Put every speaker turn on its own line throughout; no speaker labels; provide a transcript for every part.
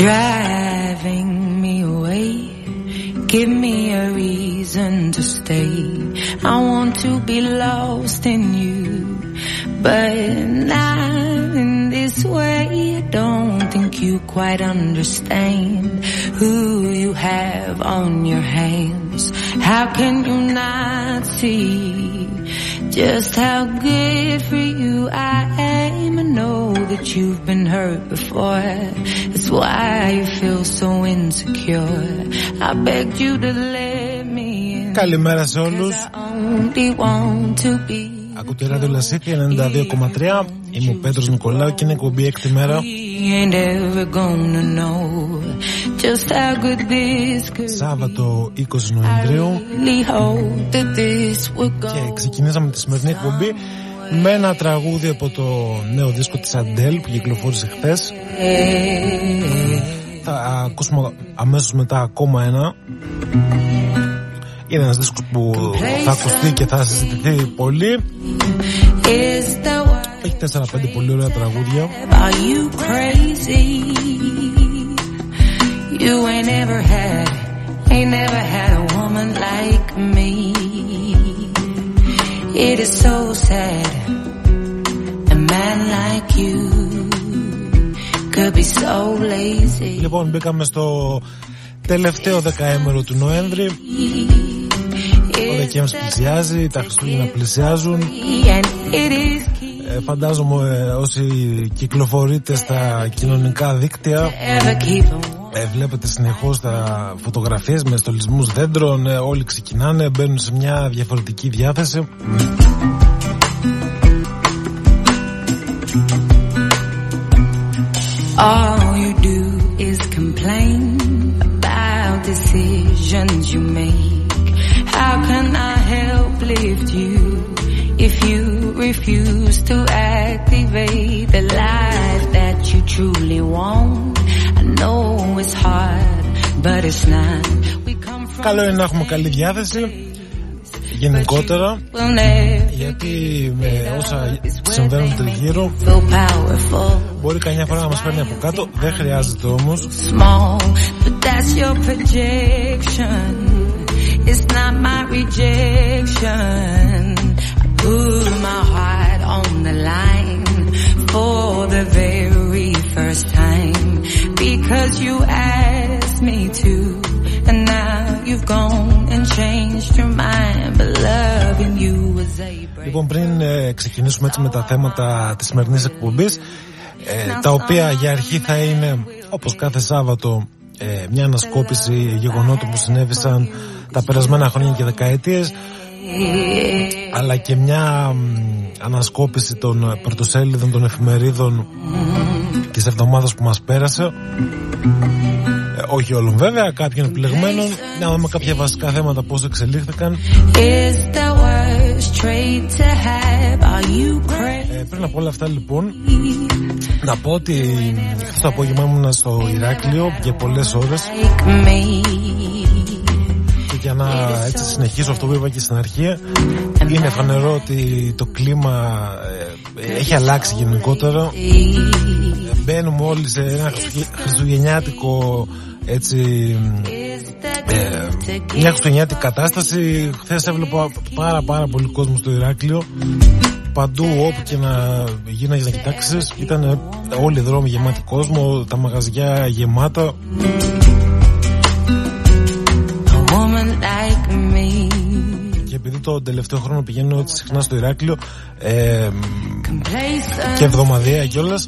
driving me away. Give me a reason to stay. I want to be lost in you, but not in this way. I don't think you quite understand who have on your hands. How can you not see just how good for you I am? I know that you've been hurt before. That's why you feel so insecure. I begged you to let me in.
Καλημέρα σε όλους.
I only want to be.
Ακούτε ράδιο Λασίθια 92,3. Είμαι ο Πέτρος Νικολάου και είναι εκπομπή έκτη μέρα.
We ain't ever gonna know just how good this could
Σάββατο 20 Νοεμβρίου
really hope that this would
και
go.
ξεκινήσαμε τη σημερινή εκπομπή με ένα τραγούδι από το νέο δίσκο της Αντέλ που κυκλοφόρησε χθες. Θα ακούσουμε αμέσως μετά ακόμα ένα. Είναι ένας δίσκος που θα ακουστεί και θα συζητηθεί πολύ.
Is the word,
Έχει 4-5 πολύ ωραία τραγούδια.
Are you crazy? You ain't ever had, ain't never had a woman like me. It is so sad, a man like you could be so lazy.
Λοιπόν, μπήκαμε στο τελευταίο δεκαέμερο του Νοέμβρη. Ο Δεκέμβρης πλησιάζει, τα Χριστούγεννα πλησιάζουν.
And it is key.
Ε, φαντάζομαι ε, όσοι κυκλοφορείτε στα κοινωνικά δίκτυα
Ever keep a woman.
ε, βλέπετε συνεχώς τα φωτογραφίες με στολισμούς δέντρων ε, όλοι ξεκινάνε, μπαίνουν σε μια διαφορετική διάθεση
All you do is complain about decisions you make. How can I help lift you if you refuse to activate the life that you truly want?
Καλό είναι να έχουμε καλή διάθεση γενικότερα
we'll never
γιατί με όσα συμβαίνουν τριγύρω
feel powerful.
μπορεί καμιά φορά να μας παίρνει από κάτω δεν χρειάζεται όμως
small, but that's your projection. It's not my rejection. I put my heart on the line for the very first time because you asked me to. And now you've gone and changed your mind, but loving you was a break.
Λοιπόν, πριν ε, ξεκινήσουμε έτσι με τα θέματα της σημερινής εκπομπής, ε, τα οποία για αρχή θα είναι, όπως κάθε Σάββατο, ε, μια ανασκόπηση γεγονότων που συνέβησαν τα περασμένα χρόνια και δεκαετίες, αλλά και μια μ, ανασκόπηση των πρωτοσέλιδων των εφημερίδων της εβδομάδας που μας πέρασε. Ε, όχι όλων βέβαια, κάποιων επιλεγμένων. Να δούμε κάποια βασικά θέματα πώς εξελίχθηκαν.
Is the worst trait to have? Are you crazy?
Ε, πριν από όλα αυτά λοιπόν να πω ότι χθες το απόγευμα ήμουν στο Ηράκλειο για πολλές ώρες
Like me.
και για να έτσι συνεχίσω αυτό που είπα και στην αρχή είναι φανερό ότι το κλίμα ε, έχει αλλάξει γενικότερα Ε, μπαίνουμε όλοι σε ένα χριστουγε- χριστουγεννιάτικο έτσι ε, μια χριστουγεννιάτικη κατάσταση χθες έβλεπα πάρα πάρα πολύ κόσμο στο Ηράκλειο παντού όπου και να γίναγες να κοιτάξεις ήταν όλοι οι δρόμοι γεμάτοι κόσμο τα μαγαζιά γεμάτα
A woman like me.
και επειδή το τελευταίο χρόνο πηγαίνω έτσι συχνά στο Ηράκλειο ε,
Complacent.
και εβδομαδιαία κιόλας.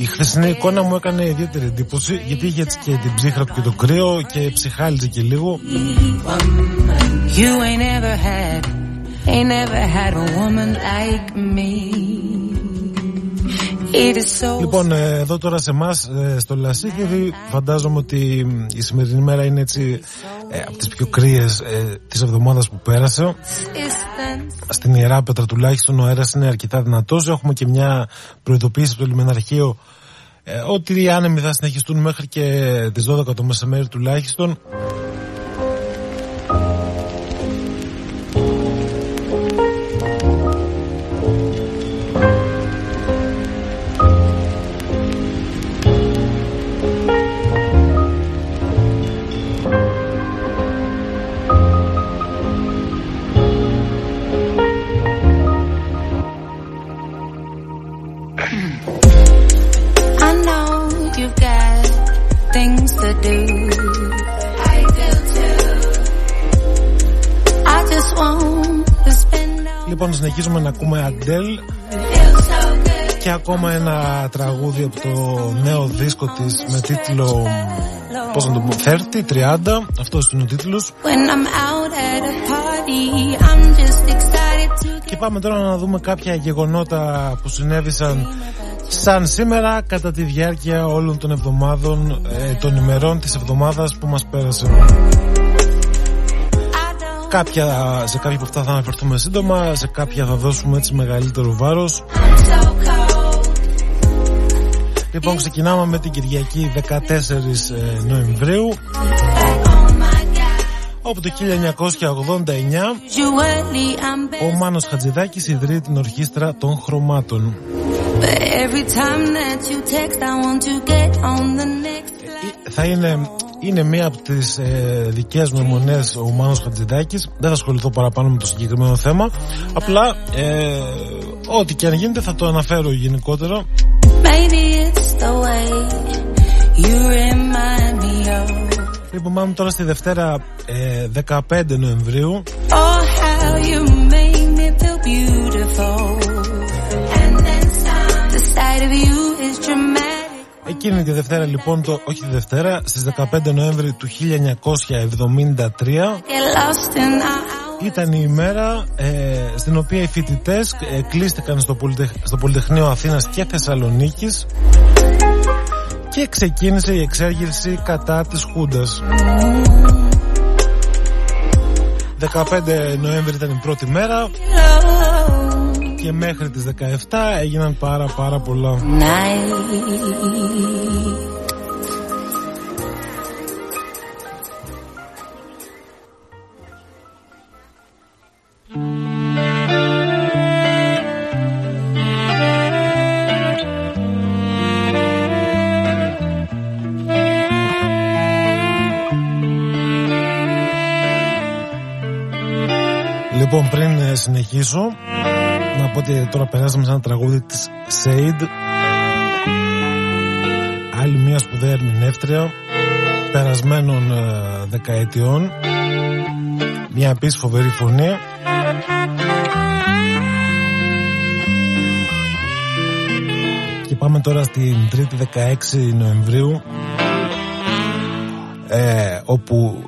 Η χθεσινή εικόνα μου έκανε ιδιαίτερη εντύπωση γιατί είχε έτσι και την ψύχρα του και το κρύο και ψυχάλιζε και λίγο.
You ain't ever had, ain't ever had a woman like me. It is so
Λοιπόν, ε, εδώ τώρα σε εμάς στο Λασίθιδη φαντάζομαι ότι μ, η σημερινή μέρα είναι έτσι ε, από τις πιο κρύες ε, της εβδομάδας που πέρασε.
distance.
Στην Ιερά Πέτρα τουλάχιστον ο αέρας είναι αρκετά δυνατός. Έχουμε και μια προειδοποίηση από το λιμεναρχείο ε, ότι οι άνεμοι θα συνεχιστούν μέχρι και τις 12 το μεσημέρι τουλάχιστον. Ακόμα ένα τραγούδι από το νέο δίσκο της με τίτλο πώς να το πω 30, 30 αυτός είναι ο τίτλος. Και πάμε τώρα να δούμε κάποια γεγονότα που συνέβησαν σαν σήμερα κατά τη διάρκεια όλων των εβδομάδων ε, των ημερών της εβδομάδας που μας πέρασε. Κάποια, σε κάποια από αυτά θα αναφερθούμε σύντομα σε κάποια θα δώσουμε έτσι μεγαλύτερο βάρος Λοιπόν ξεκινάμε με την Κυριακή 14 ε, Νοεμβρίου. Όπου το 1989 ο Μάνος Χατζηδάκης ιδρύει την ορχήστρα των χρωμάτων. Θα είναι είναι μία από τις ε, δικές μου μονές ο Μάνος Χατζηδάκης. Δεν θα ασχοληθώ παραπάνω με το συγκεκριμένο θέμα. Απλά ε, ό,τι και αν γίνεται θα το αναφέρω γενικότερα Λοιπόν, πάμε τώρα στη Δευτέρα ε, 15 Νοεμβρίου. Oh, how you made me feel beautiful. And then some. The sight of you is dramatic. Εκείνη τη Δευτέρα λοιπόν, το, όχι τη Δευτέρα, στις 15 Νοέμβρη του 1973 ήταν η ημέρα ε, στην οποία οι φοιτητές ε, κλείστηκαν στο, Πολυτεχ, στο Πολυτεχνείο Αθήνας και Θεσσαλονίκης και ξεκίνησε η εξέργηση κατά της Χούντας. 15 Νοέμβρη ήταν η πρώτη μέρα και μέχρι τις 17 έγιναν πάρα πάρα πολλά. Λοιπόν, συνεχίσω, να πω ότι τώρα περάσαμε σε ένα τραγούδι της Σέιντ Άλλη μια σπουδαία ερμηνεύτρια περασμένων ε, δεκαετιών. Μια επίσης φοβερή φωνή. Και πάμε τώρα στην 3η 16 Νοεμβρίου ε, όπου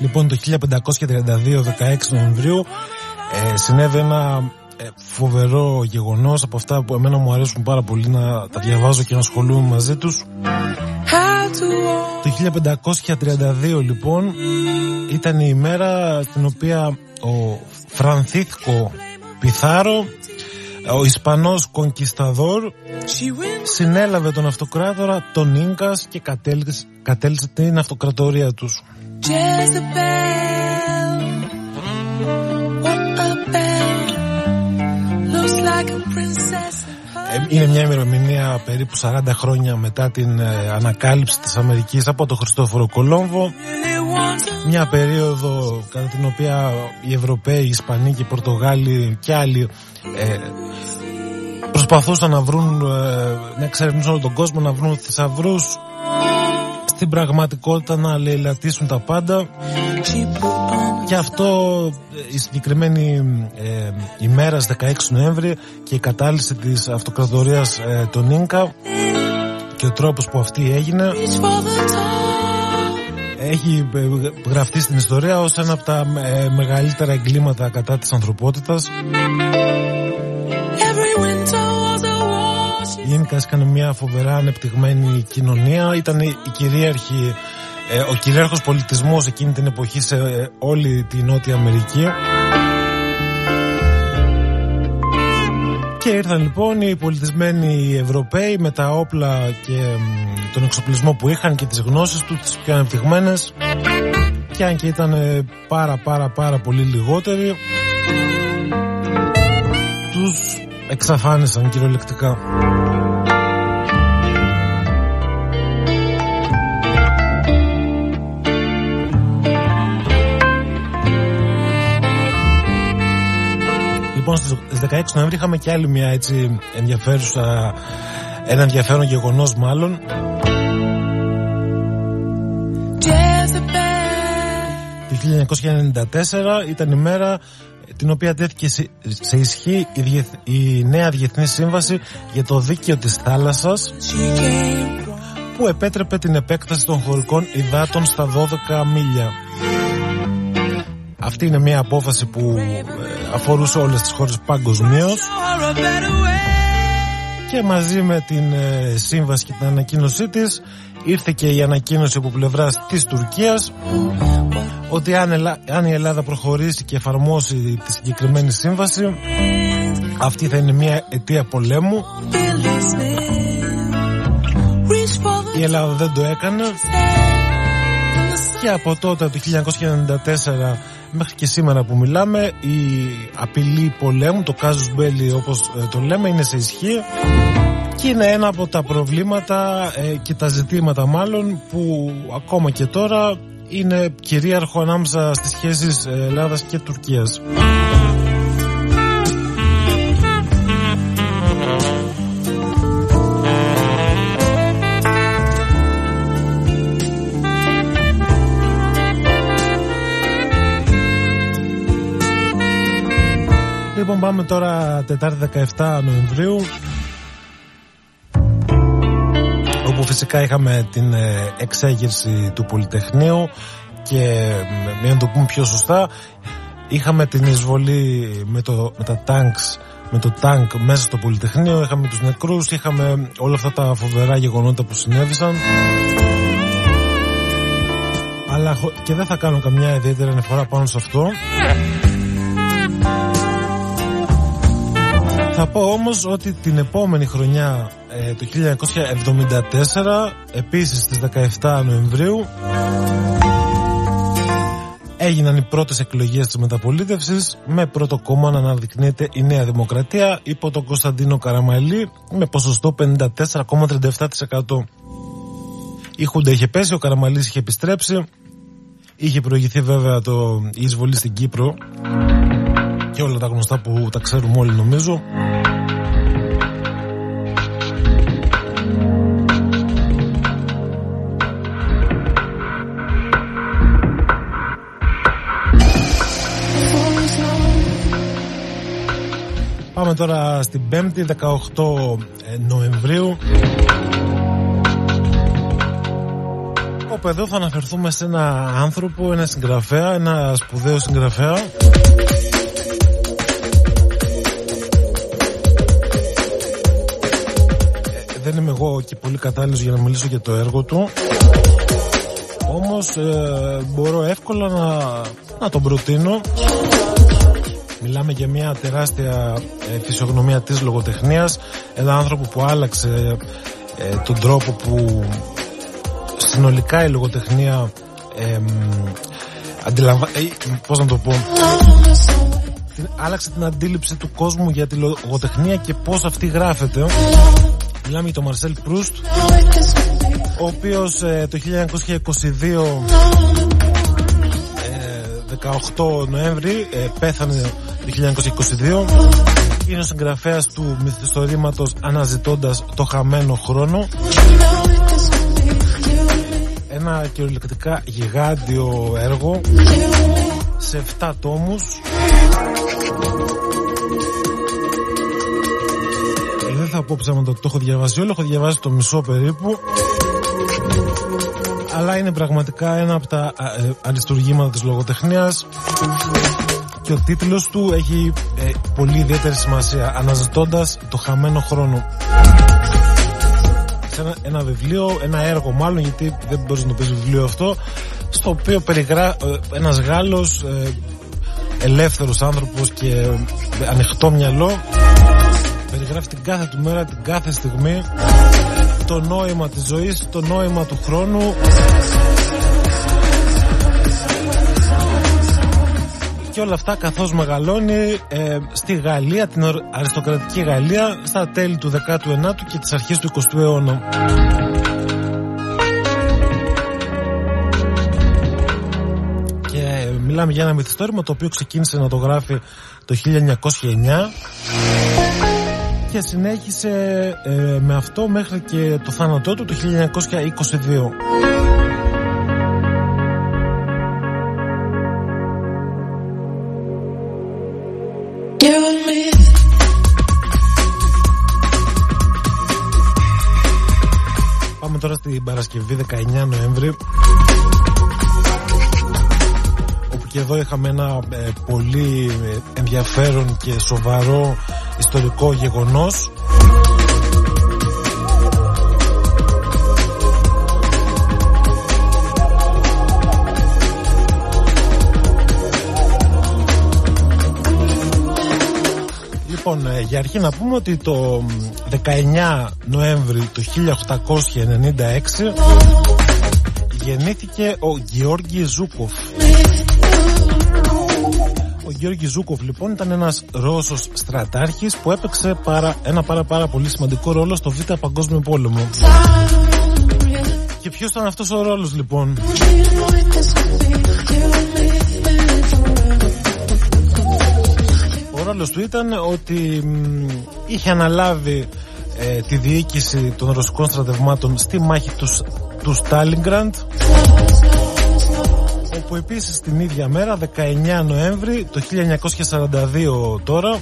Λοιπόν το 1532 16 Νοεμβρίου ε, συνέβη ένα ε, φοβερό γεγονός από αυτά που εμένα μου αρέσουν πάρα πολύ να τα διαβάζω και να ασχολούμαι μαζί τους. Το 1532 λοιπόν ήταν η ημέρα στην οποία ο Φρανθίθκο Πιθάρο ο Ισπανός κονκισταδόρ συνέλαβε τον αυτοκράτορα τον Ίνκας και κατέληξε, κατέληξε την αυτοκρατορία τους. Ε, είναι μια ημερομηνία περίπου 40 χρόνια μετά την ε, ανακάλυψη της Αμερικής από τον Χριστόφορο Κολόμβο μια περίοδο κατά την οποία οι Ευρωπαίοι, οι Ισπανοί και οι Πορτογάλοι και άλλοι ε, προσπαθούσαν να βρουν, ε, να εξερευνήσουν όλο τον κόσμο, να βρουν θησαυρούς. Στην πραγματικότητα να λαιλατίσουν τα πάντα. Και αυτό η συγκεκριμένη ε, ημέρα 16 Νοέμβρη και η κατάλυση της αυτοκρατορίας ε, των Ίνκα και ο τρόπος που αυτή έγινε έχει γραφτεί στην ιστορία ως ένα από τα μεγαλύτερα εγκλήματα κατά της ανθρωπότητας Γενικά έκανε μια φοβερά ανεπτυγμένη κοινωνία. Ήταν η κυρίαρχη, ε, ο κυρίαρχος πολιτισμός εκείνη την εποχή σε ε, όλη τη Νότια Αμερική. Και ήρθαν λοιπόν οι πολιτισμένοι Ευρωπαίοι με τα όπλα και τον εξοπλισμό που είχαν και τις γνώσεις τους, τις πιο ανεπτυγμένες και αν και ήταν ε, πάρα πάρα πάρα πολύ λιγότεροι τους εξαφάνισαν κυριολεκτικά. Λοιπόν, στις 16 Νοέμβρη είχαμε και άλλη μια έτσι ενδιαφέρουσα, ένα ενδιαφέρον γεγονός μάλλον. Το 1994 ήταν η μέρα την οποία τέθηκε σε ισχύ η, η νέα Διεθνής Σύμβαση για το Δίκαιο της Θάλασσας που επέτρεπε την επέκταση των χωρικών υδάτων στα 12 μίλια. Αυτή είναι μια απόφαση που ε, αφορούσε όλες τις χώρες παγκοσμίως. και μαζί με την ε, σύμβαση και την ανακοίνωσή της ήρθε και η ανακοίνωση από πλευρά της Τουρκίας ότι αν, η Ελλάδα προχωρήσει και εφαρμόσει τη συγκεκριμένη σύμβαση αυτή θα είναι μια αιτία πολέμου η Ελλάδα δεν το έκανε και από τότε το 1994 μέχρι και σήμερα που μιλάμε η απειλή πολέμου, το casus belli όπως ε, το λέμε είναι σε ισχύ και είναι ένα από τα προβλήματα ε, και τα ζητήματα μάλλον που ακόμα και τώρα είναι κυρίαρχο ανάμεσα στις σχέσεις ε, Ελλάδας και Τουρκίας. Λοιπόν πάμε τώρα Τετάρτη 17 Νοεμβρίου όπου φυσικά είχαμε την ε, εξέγερση του Πολυτεχνείου και για να το πούμε πιο σωστά είχαμε την εισβολή με, το, με τα τάγκς με το τάγκ μέσα στο Πολυτεχνείο είχαμε τους νεκρούς είχαμε όλα αυτά τα φοβερά γεγονότα που συνέβησαν. Αλλά και δεν θα κάνω καμιά ιδιαίτερη αναφορά πάνω σε αυτό Θα πω όμως ότι την επόμενη χρονιά ε, το 1974 επίσης στις 17 Νοεμβρίου έγιναν οι πρώτες εκλογές της μεταπολίτευσης με πρώτο κόμμα να αναδεικνύεται η Νέα Δημοκρατία υπό τον Κωνσταντίνο Καραμαλή με ποσοστό 54,37%. Η Χούντα είχε πέσει, ο Καραμαλής είχε επιστρέψει είχε προηγηθεί βέβαια το, η εισβολή στην Κύπρο και όλα τα γνωστά που τα ξέρουμε όλοι νομίζω. Πάμε τώρα στην 5η 18 ε, Νοεμβρίου. Όπου εδώ θα αναφερθούμε σε ένα άνθρωπο, ένα συγγραφέα, ένα σπουδαίο συγγραφέα δεν είμαι εγώ και πολύ κατάλληλος για να μιλήσω για το έργο του. Όμως ε, μπορώ εύκολα να, να τον προτείνω. Μιλάμε για μια τεράστια ε, φυσιογνωμία της λογοτεχνίας. Ένα άνθρωπο που άλλαξε ε, τον τρόπο που συνολικά η λογοτεχνία ε, αντιλαμβα... Ε, πώς να το πω άλλαξε την αντίληψη του κόσμου για τη λογοτεχνία και πώς αυτή γράφεται Μιλάμε για τον Μαρσέλ Προύστ ο οποίος ε, το 1922 18 Νοέμβρη ε, πέθανε το 1922 είναι ο συγγραφέας του μυθιστορήματος αναζητώντας το χαμένο χρόνο ένα κυριολεκτικά γιγάντιο έργο σε 7 τόμους δεν θα πω ψέματα το έχω διαβάσει όλο, έχω διαβάσει το μισό περίπου. Αλλά είναι πραγματικά ένα από τα ε, αριστουργήματα της λογοτεχνίας. Και ο τίτλος του έχει ε, πολύ ιδιαίτερη σημασία αναζητώντας το χαμένο χρόνο σε ένα, ένα βιβλίο, ένα έργο μάλλον γιατί δεν μπορείς να το πεις βιβλίο αυτό στο οποίο περιγρά ε, ένας Γάλλος ε, ελεύθερος άνθρωπος και ανοιχτό μυαλό περιγράφει την κάθε του μέρα, την κάθε στιγμή το νόημα της ζωής, το νόημα του χρόνου και όλα αυτά καθώς μεγαλώνει ε, στη Γαλλία, την αριστοκρατική Γαλλία στα τέλη του 19ου και τις αρχές του 20ου αιώνα. Και μιλάμε για ένα μυθιστόρημα το οποίο ξεκίνησε να το γράφει το 1909 και συνέχισε ε, με αυτό μέχρι και το θάνατό του το 1922. τώρα στην Παρασκευή 19 Νοέμβρη και εδώ είχαμε ένα ε, πολύ ενδιαφέρον και σοβαρό ιστορικό γεγονός Λοιπόν, ε, για αρχή να πούμε ότι το 19 Νοέμβρη του 1896 γεννήθηκε ο Γεώργης Ζούκοφ. Ο Γιώργη Ζούκοφ λοιπόν ήταν ένας Ρώσος στρατάρχης που έπαιξε πάρα, ένα πάρα πάρα πολύ σημαντικό ρόλο στο Β' Παγκόσμιο Πόλεμο. Και ποιος ήταν αυτός ο ρόλος λοιπόν; Ρόλος του ήταν ότι είχε αναλάβει ε, τη διοίκηση των ρωσικών στρατευμάτων στη μάχη τους, τους Στάλιγκραντ όπου επίσης την ίδια μέρα 19 Νοέμβρη το 1942 τώρα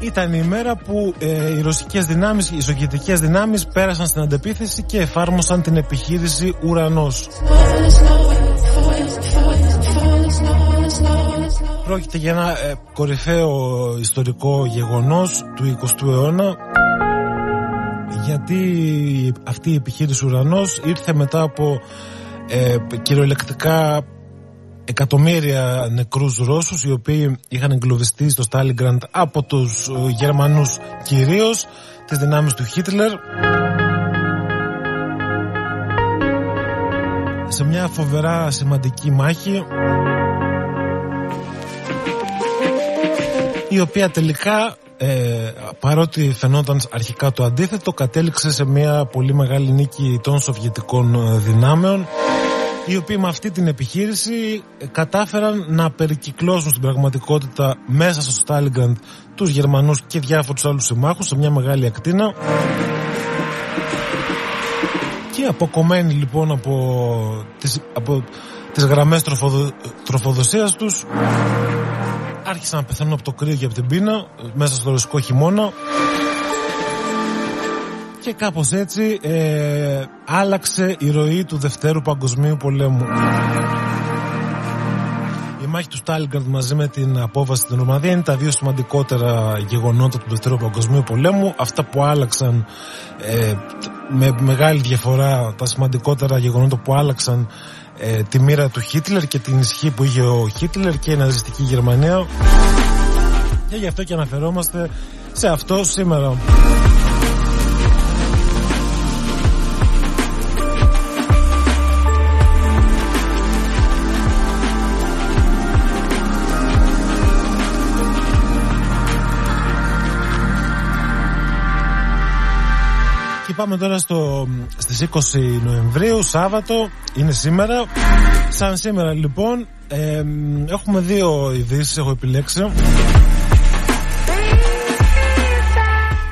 ήταν η μέρα που ε, οι ρωσικές δυνάμεις, οι σοβιετικές δυνάμεις πέρασαν στην αντεπίθεση και εφάρμοσαν την επιχείρηση Ουρανός. Πρόκειται για ένα ε, κορυφαίο ιστορικό γεγονός του 20ου αιώνα γιατί αυτή η επιχείρηση Ουρανός ήρθε μετά από ε, κυριολεκτικά εκατομμύρια νεκρούς Ρώσους οι οποίοι είχαν εγκλωβιστεί στο Στάλιγκραντ από τους ε, Γερμανούς κυρίως τις δυνάμεις του Χίτλερ. Σε μια φοβερά σημαντική μάχη η οποία τελικά ε, παρότι φαινόταν αρχικά το αντίθετο κατέληξε σε μια πολύ μεγάλη νίκη των Σοβιετικών ε, δυνάμεων οι οποίοι με αυτή την επιχείρηση ε, κατάφεραν να περικυκλώσουν στην πραγματικότητα μέσα στο Στάλιγκραντ τους Γερμανούς και διάφορους άλλους συμμάχους σε μια μεγάλη ακτίνα. Και αποκομμένοι λοιπόν από τις, από τις γραμμές τροφοδο, τροφοδοσίας τους άρχισαν να πεθαίνουν από το κρύο και από την πείνα μέσα στο ρωσικό χειμώνα και κάπως έτσι ε, άλλαξε η ροή του Δευτέρου Παγκοσμίου Πολέμου. Η μάχη του Στάλιγκραντ μαζί με την απόβαση στην Ορμανδία είναι τα δύο σημαντικότερα γεγονότα του Δευτέρου Παγκοσμίου Πολέμου. Αυτά που άλλαξαν ε, με μεγάλη διαφορά τα σημαντικότερα γεγονότα που άλλαξαν ε, τη μοίρα του Χίτλερ και την ισχύ που είχε ο Χίτλερ και η ναζιστική Γερμανία και γι' αυτό και αναφερόμαστε σε αυτό σήμερα. Πάμε τώρα στο, στις 20 Νοεμβρίου, Σάββατο, είναι σήμερα. Σαν σήμερα λοιπόν, έχουμε δύο ειδήσεις έχω επιλέξει.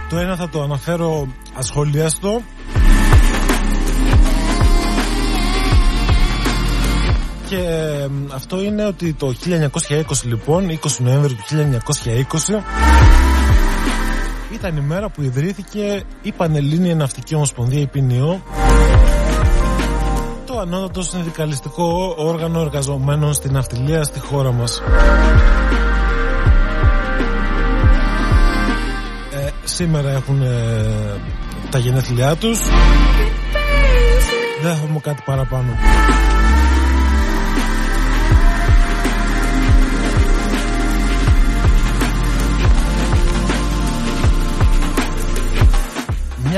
Το ένα θα το αναφέρω ασχολιάστο. Και αυτό είναι ότι το 1920 λοιπόν, 20 Νοέμβρη του 1920 ήταν η μέρα που ιδρύθηκε η Πανελλήνια Ναυτική Ομοσπονδία Υπηνιό το ανώτατο συνδικαλιστικό όργανο εργαζομένων στην ναυτιλία στη χώρα μας. Ε, σήμερα έχουν ε, τα γενέθλιά τους δεν θα πούμε κάτι παραπάνω.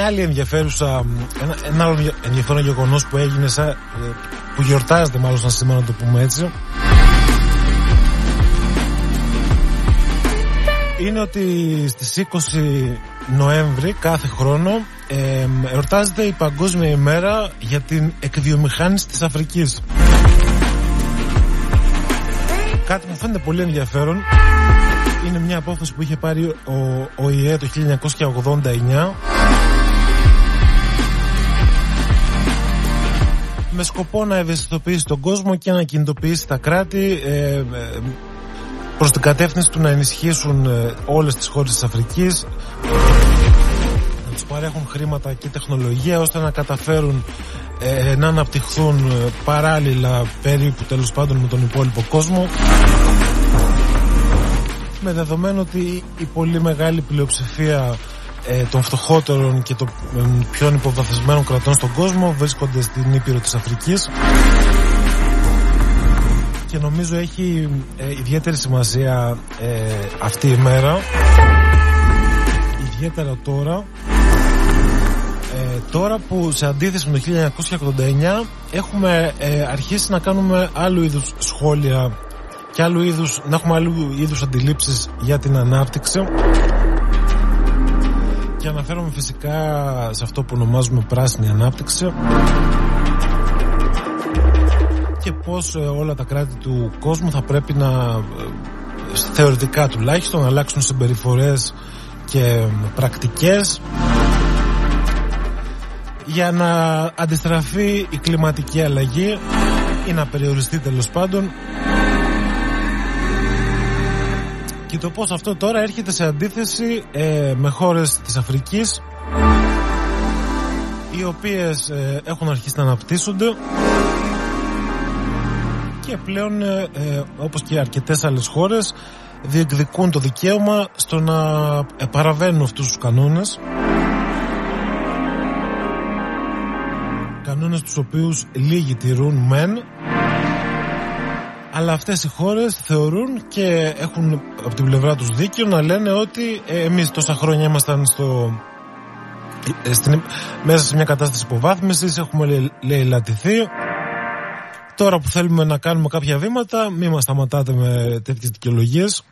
Μια άλλη ενδιαφέρουσα, ένα, ένα άλλο ενδιαφέρον γεγονός που έγινε, σαν, ε, που γιορτάζεται μάλλον σαν σήμερα να το πούμε έτσι, είναι ότι στις 20 Νοέμβρη κάθε χρόνο ε, εορτάζεται η Παγκόσμια ημέρα για την εκβιομηχάνηση της Αφρικής. Κάτι μου φαίνεται πολύ ενδιαφέρον είναι μια απόφαση που είχε πάρει ο, ο ΙΕ το 1989 με σκοπό να ευαισθητοποιήσει τον κόσμο και να κινητοποιήσει τα κράτη ε, ε προς την κατεύθυνση του να ενισχύσουν ε, όλες τις χώρες της Αφρικής να τους παρέχουν χρήματα και τεχνολογία ώστε να καταφέρουν ε, να αναπτυχθούν παράλληλα περίπου τέλος πάντων με τον υπόλοιπο κόσμο. Με δεδομένο ότι η πολύ μεγάλη πλειοψηφία ε, των φτωχότερων και των πιο υποβαθμισμένων κρατών στον κόσμο βρίσκονται στην Ήπειρο της Αφρικής και νομίζω έχει ε, ιδιαίτερη σημασία ε, αυτή η μέρα ιδιαίτερα τώρα. Τώρα που σε αντίθεση με το 1989 έχουμε αρχίσει να κάνουμε άλλου είδους σχόλια και άλλου είδους, να έχουμε άλλου είδους αντιλήψεις για την ανάπτυξη και αναφέρομαι φυσικά σε αυτό που ονομάζουμε πράσινη ανάπτυξη. Και πως ε, όλα τα κράτη του κόσμου θα πρέπει να ε, θεωρητικά τουλάχιστον να αλλάξουν συμπεριφορές και πρακτικές για να αντιστραφεί η κλιματική αλλαγή ή να περιοριστεί τέλος πάντων και το πως αυτό τώρα έρχεται σε αντίθεση ε, με χώρες της Αφρικής οι οποίες ε, έχουν αρχίσει να αναπτύσσονται. Και πλέον ε, ε, όπως και αρκετές άλλες χώρες διεκδικούν το δικαίωμα στο να παραβαίνουν αυτούς τους κανόνες. Κανόνες τους οποίους λίγοι τηρούν μεν αλλά αυτές οι χώρες θεωρούν και έχουν από την πλευρά τους δίκιο να λένε ότι ε, εμείς τόσα χρόνια ήμασταν στο, ε, στην, μέσα σε μια κατάσταση υποβάθμισης έχουμε λαιλατηθεί τώρα που θέλουμε να κάνουμε κάποια βήματα μην μας σταματάτε με τέτοιες δικαιολογίες.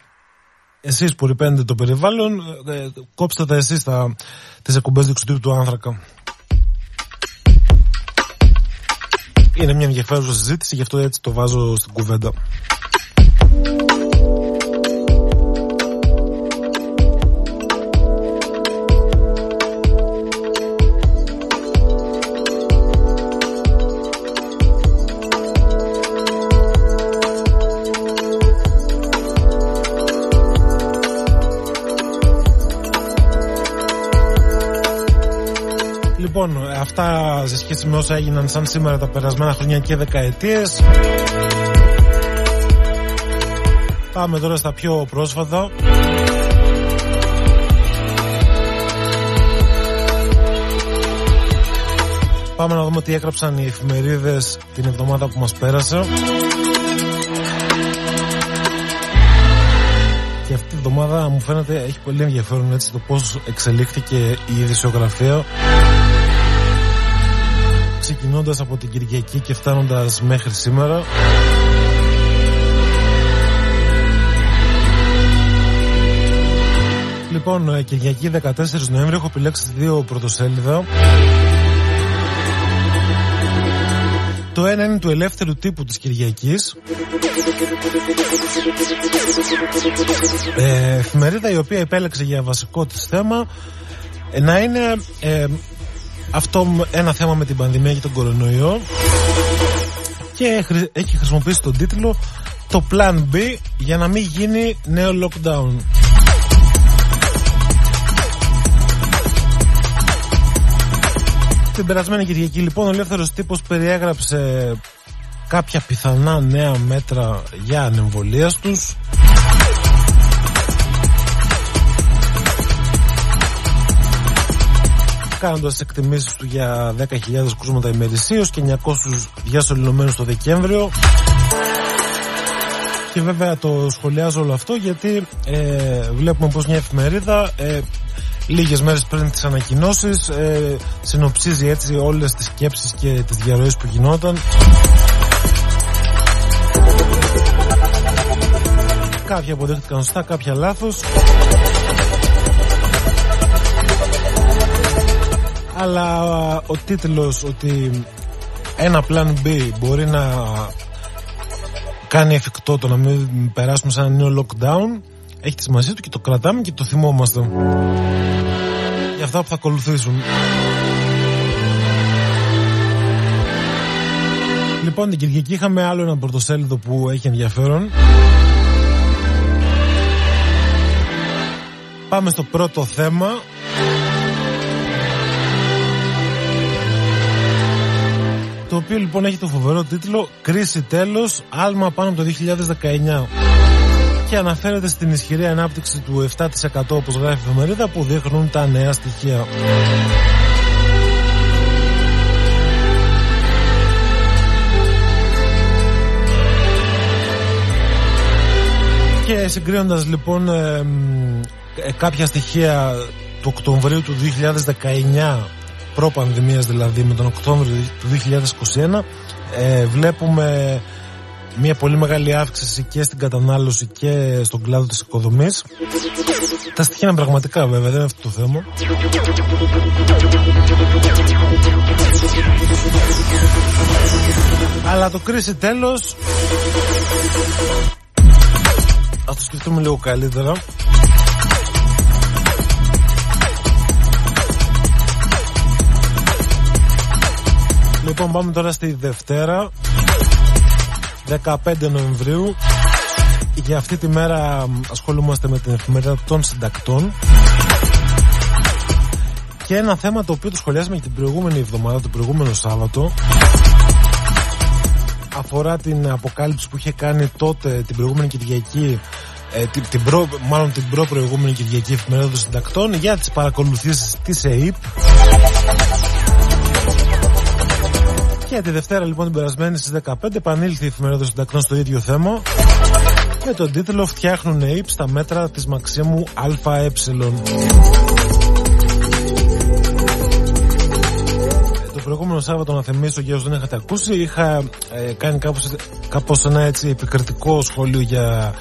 εσείς που ρηπαίνετε το περιβάλλον ε, κόψτε τα εσείς τα, τις εκπομπές διοξιδίου του άνθρακα είναι μια ενδιαφέρουσα συζήτηση, γι' αυτό έτσι το βάζω στην κουβέντα. Αυτά σε σχέση με όσα έγιναν σαν σήμερα τα περασμένα χρόνια και δεκαετίες. Πάμε τώρα στα πιο πρόσφατα. Πάμε να δούμε τι έγραψαν οι εφημερίδες την εβδομάδα που μας πέρασε. Και αυτή η εβδομάδα μου φαίνεται έχει πολύ ενδιαφέρον έτσι το πώς εξελίχθηκε η ειδησιογραφία ξεκινώντας από την Κυριακή και φτάνοντας μέχρι σήμερα. Λοιπόν, ε, Κυριακή 14 Νοέμβρη έχω επιλέξει δύο πρωτοσέλιδα. Το ένα είναι του ελεύθερου τύπου της Κυριακής. Ε, Εφημερίδα η οποία επέλεξε για βασικό της θέμα ε, να είναι ε, αυτό ένα θέμα με την πανδημία και τον κορονοϊό και έχει χρησιμοποιήσει τον τίτλο το Plan B για να μην γίνει νέο lockdown. Την περασμένη Κυριακή λοιπόν ο ελεύθερος τύπος περιέγραψε κάποια πιθανά νέα μέτρα για ανεμβολία τους κάνοντας εκτιμήσεις του για 10.000 κρούσματα ημερησίως και 900 διασωληνωμένους το Δεκέμβριο. Και βέβαια το σχολιάζω όλο αυτό γιατί ε, βλέπουμε πως μια εφημερίδα ε, λίγες μέρες πριν τις ανακοινώσεις ε, συνοψίζει έτσι όλες τις σκέψεις και τις διαρροές που γινόταν κάποια αποδέχτηκαν σωστά, κάποια λάθος αλλά ο τίτλος ότι ένα plan B μπορεί να κάνει εφικτό το να μην περάσουμε σε ένα νέο lockdown έχει τη σημασία του και το κρατάμε και το θυμόμαστε. Για αυτά που θα ακολουθήσουν. Λοιπόν την Κυριακή είχαμε άλλο ένα πρωτοσέλιδο που έχει ενδιαφέρον. Πάμε στο πρώτο θέμα το οποίο λοιπόν έχει το φοβερό τίτλο «Κρίση τέλος, άλμα πάνω από το 2019» και αναφέρεται στην ισχυρή ανάπτυξη του 7% όπως γράφει η εφημερίδα που δείχνουν τα νέα στοιχεία. Και συγκρίνοντας λοιπόν ε, κάποια στοιχεία του Οκτωβρίου του 2019 προ-πανδημίας δηλαδή με τον Οκτώβριο του 2021 ε, βλέπουμε μια πολύ μεγάλη αύξηση και στην κατανάλωση και στον κλάδο της οικοδομής. Τα στοιχεία είναι πραγματικά βέβαια δεν είναι αυτό το θέμα. Αλλά το κρίση τέλος ας το σκεφτούμε λίγο καλύτερα Λοιπόν πάμε τώρα στη Δευτέρα 15 Νοεμβρίου. Για αυτή τη μέρα ασχολούμαστε με την εφημερίδα των συντακτών. Και ένα θέμα το οποίο το σχολιάσαμε και την προηγούμενη εβδομάδα, το προηγούμενο Σάββατο αφορά την αποκάλυψη που είχε κάνει τότε την προηγούμενη Κυριακή ε, την, την προ, μάλλον την προ προηγούμενη Κυριακή εφημερίδα των συντακτών για τις παρακολουθήσεις της ΕΕΠ και τη Δευτέρα λοιπόν την περασμένη στις 15 επανήλθε η εφημερίδα των συντακτών στο ίδιο θέμα. Με τον τίτλο «Φτιάχνουν ΕΕΠ στα μέτρα της Μαξίμου ΑΕ». Το προηγούμενο Σάββατο να θυμίσω για όσους δεν είχατε ακούσει. Είχα ε, κάνει κάπως, κάπως ένα έτσι επικριτικό σχόλιο για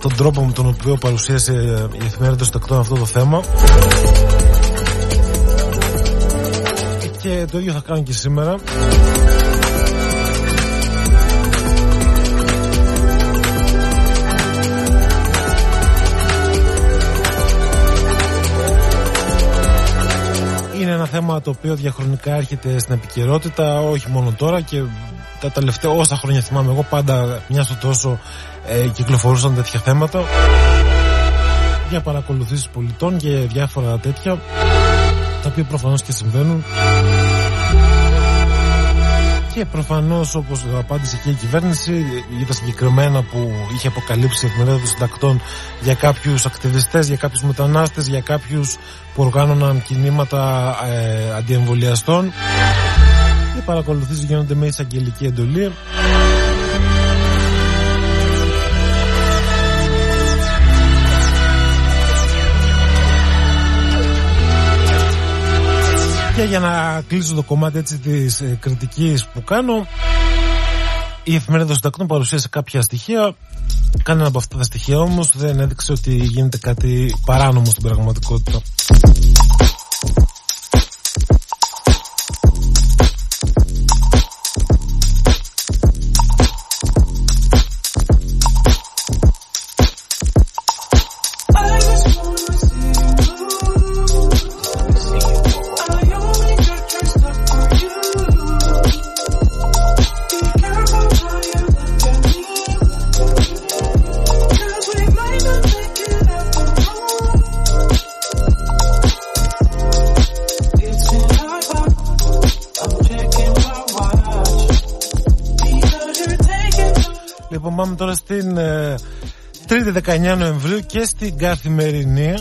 τον τρόπο με τον οποίο παρουσίασε η εφημερίδα των συντακτών αυτό το θέμα και το ίδιο θα κάνω και σήμερα. Είναι ένα θέμα το οποίο διαχρονικά έρχεται στην επικαιρότητα, όχι μόνο τώρα και τα τελευταία όσα χρόνια θυμάμαι εγώ πάντα μια στο τόσο ε, κυκλοφορούσαν τέτοια θέματα για παρακολουθήσεις πολιτών και διάφορα τέτοια τα οποία προφανώς και συμβαίνουν. Και προφανώς όπως απάντησε και η κυβέρνηση για τα συγκεκριμένα που είχε αποκαλύψει η εφημερίδα των συντακτών για κάποιους ακτιβιστές, για κάποιους μετανάστες, για κάποιους που οργάνωναν κινήματα ε, αντιεμβολιαστών. Οι παρακολουθήσεις γίνονται με εισαγγελική εντολή Και για να κλείσω το κομμάτι έτσι της ε, κριτικής που κάνω η εφημερίδα των συντακτών παρουσίασε κάποια στοιχεία. Κανένα από αυτά τα στοιχεία όμως δεν έδειξε ότι γίνεται κάτι παράνομο στην πραγματικότητα τώρα στην ε, 3η 19 Νοεμβρίου και στην καθημερινή.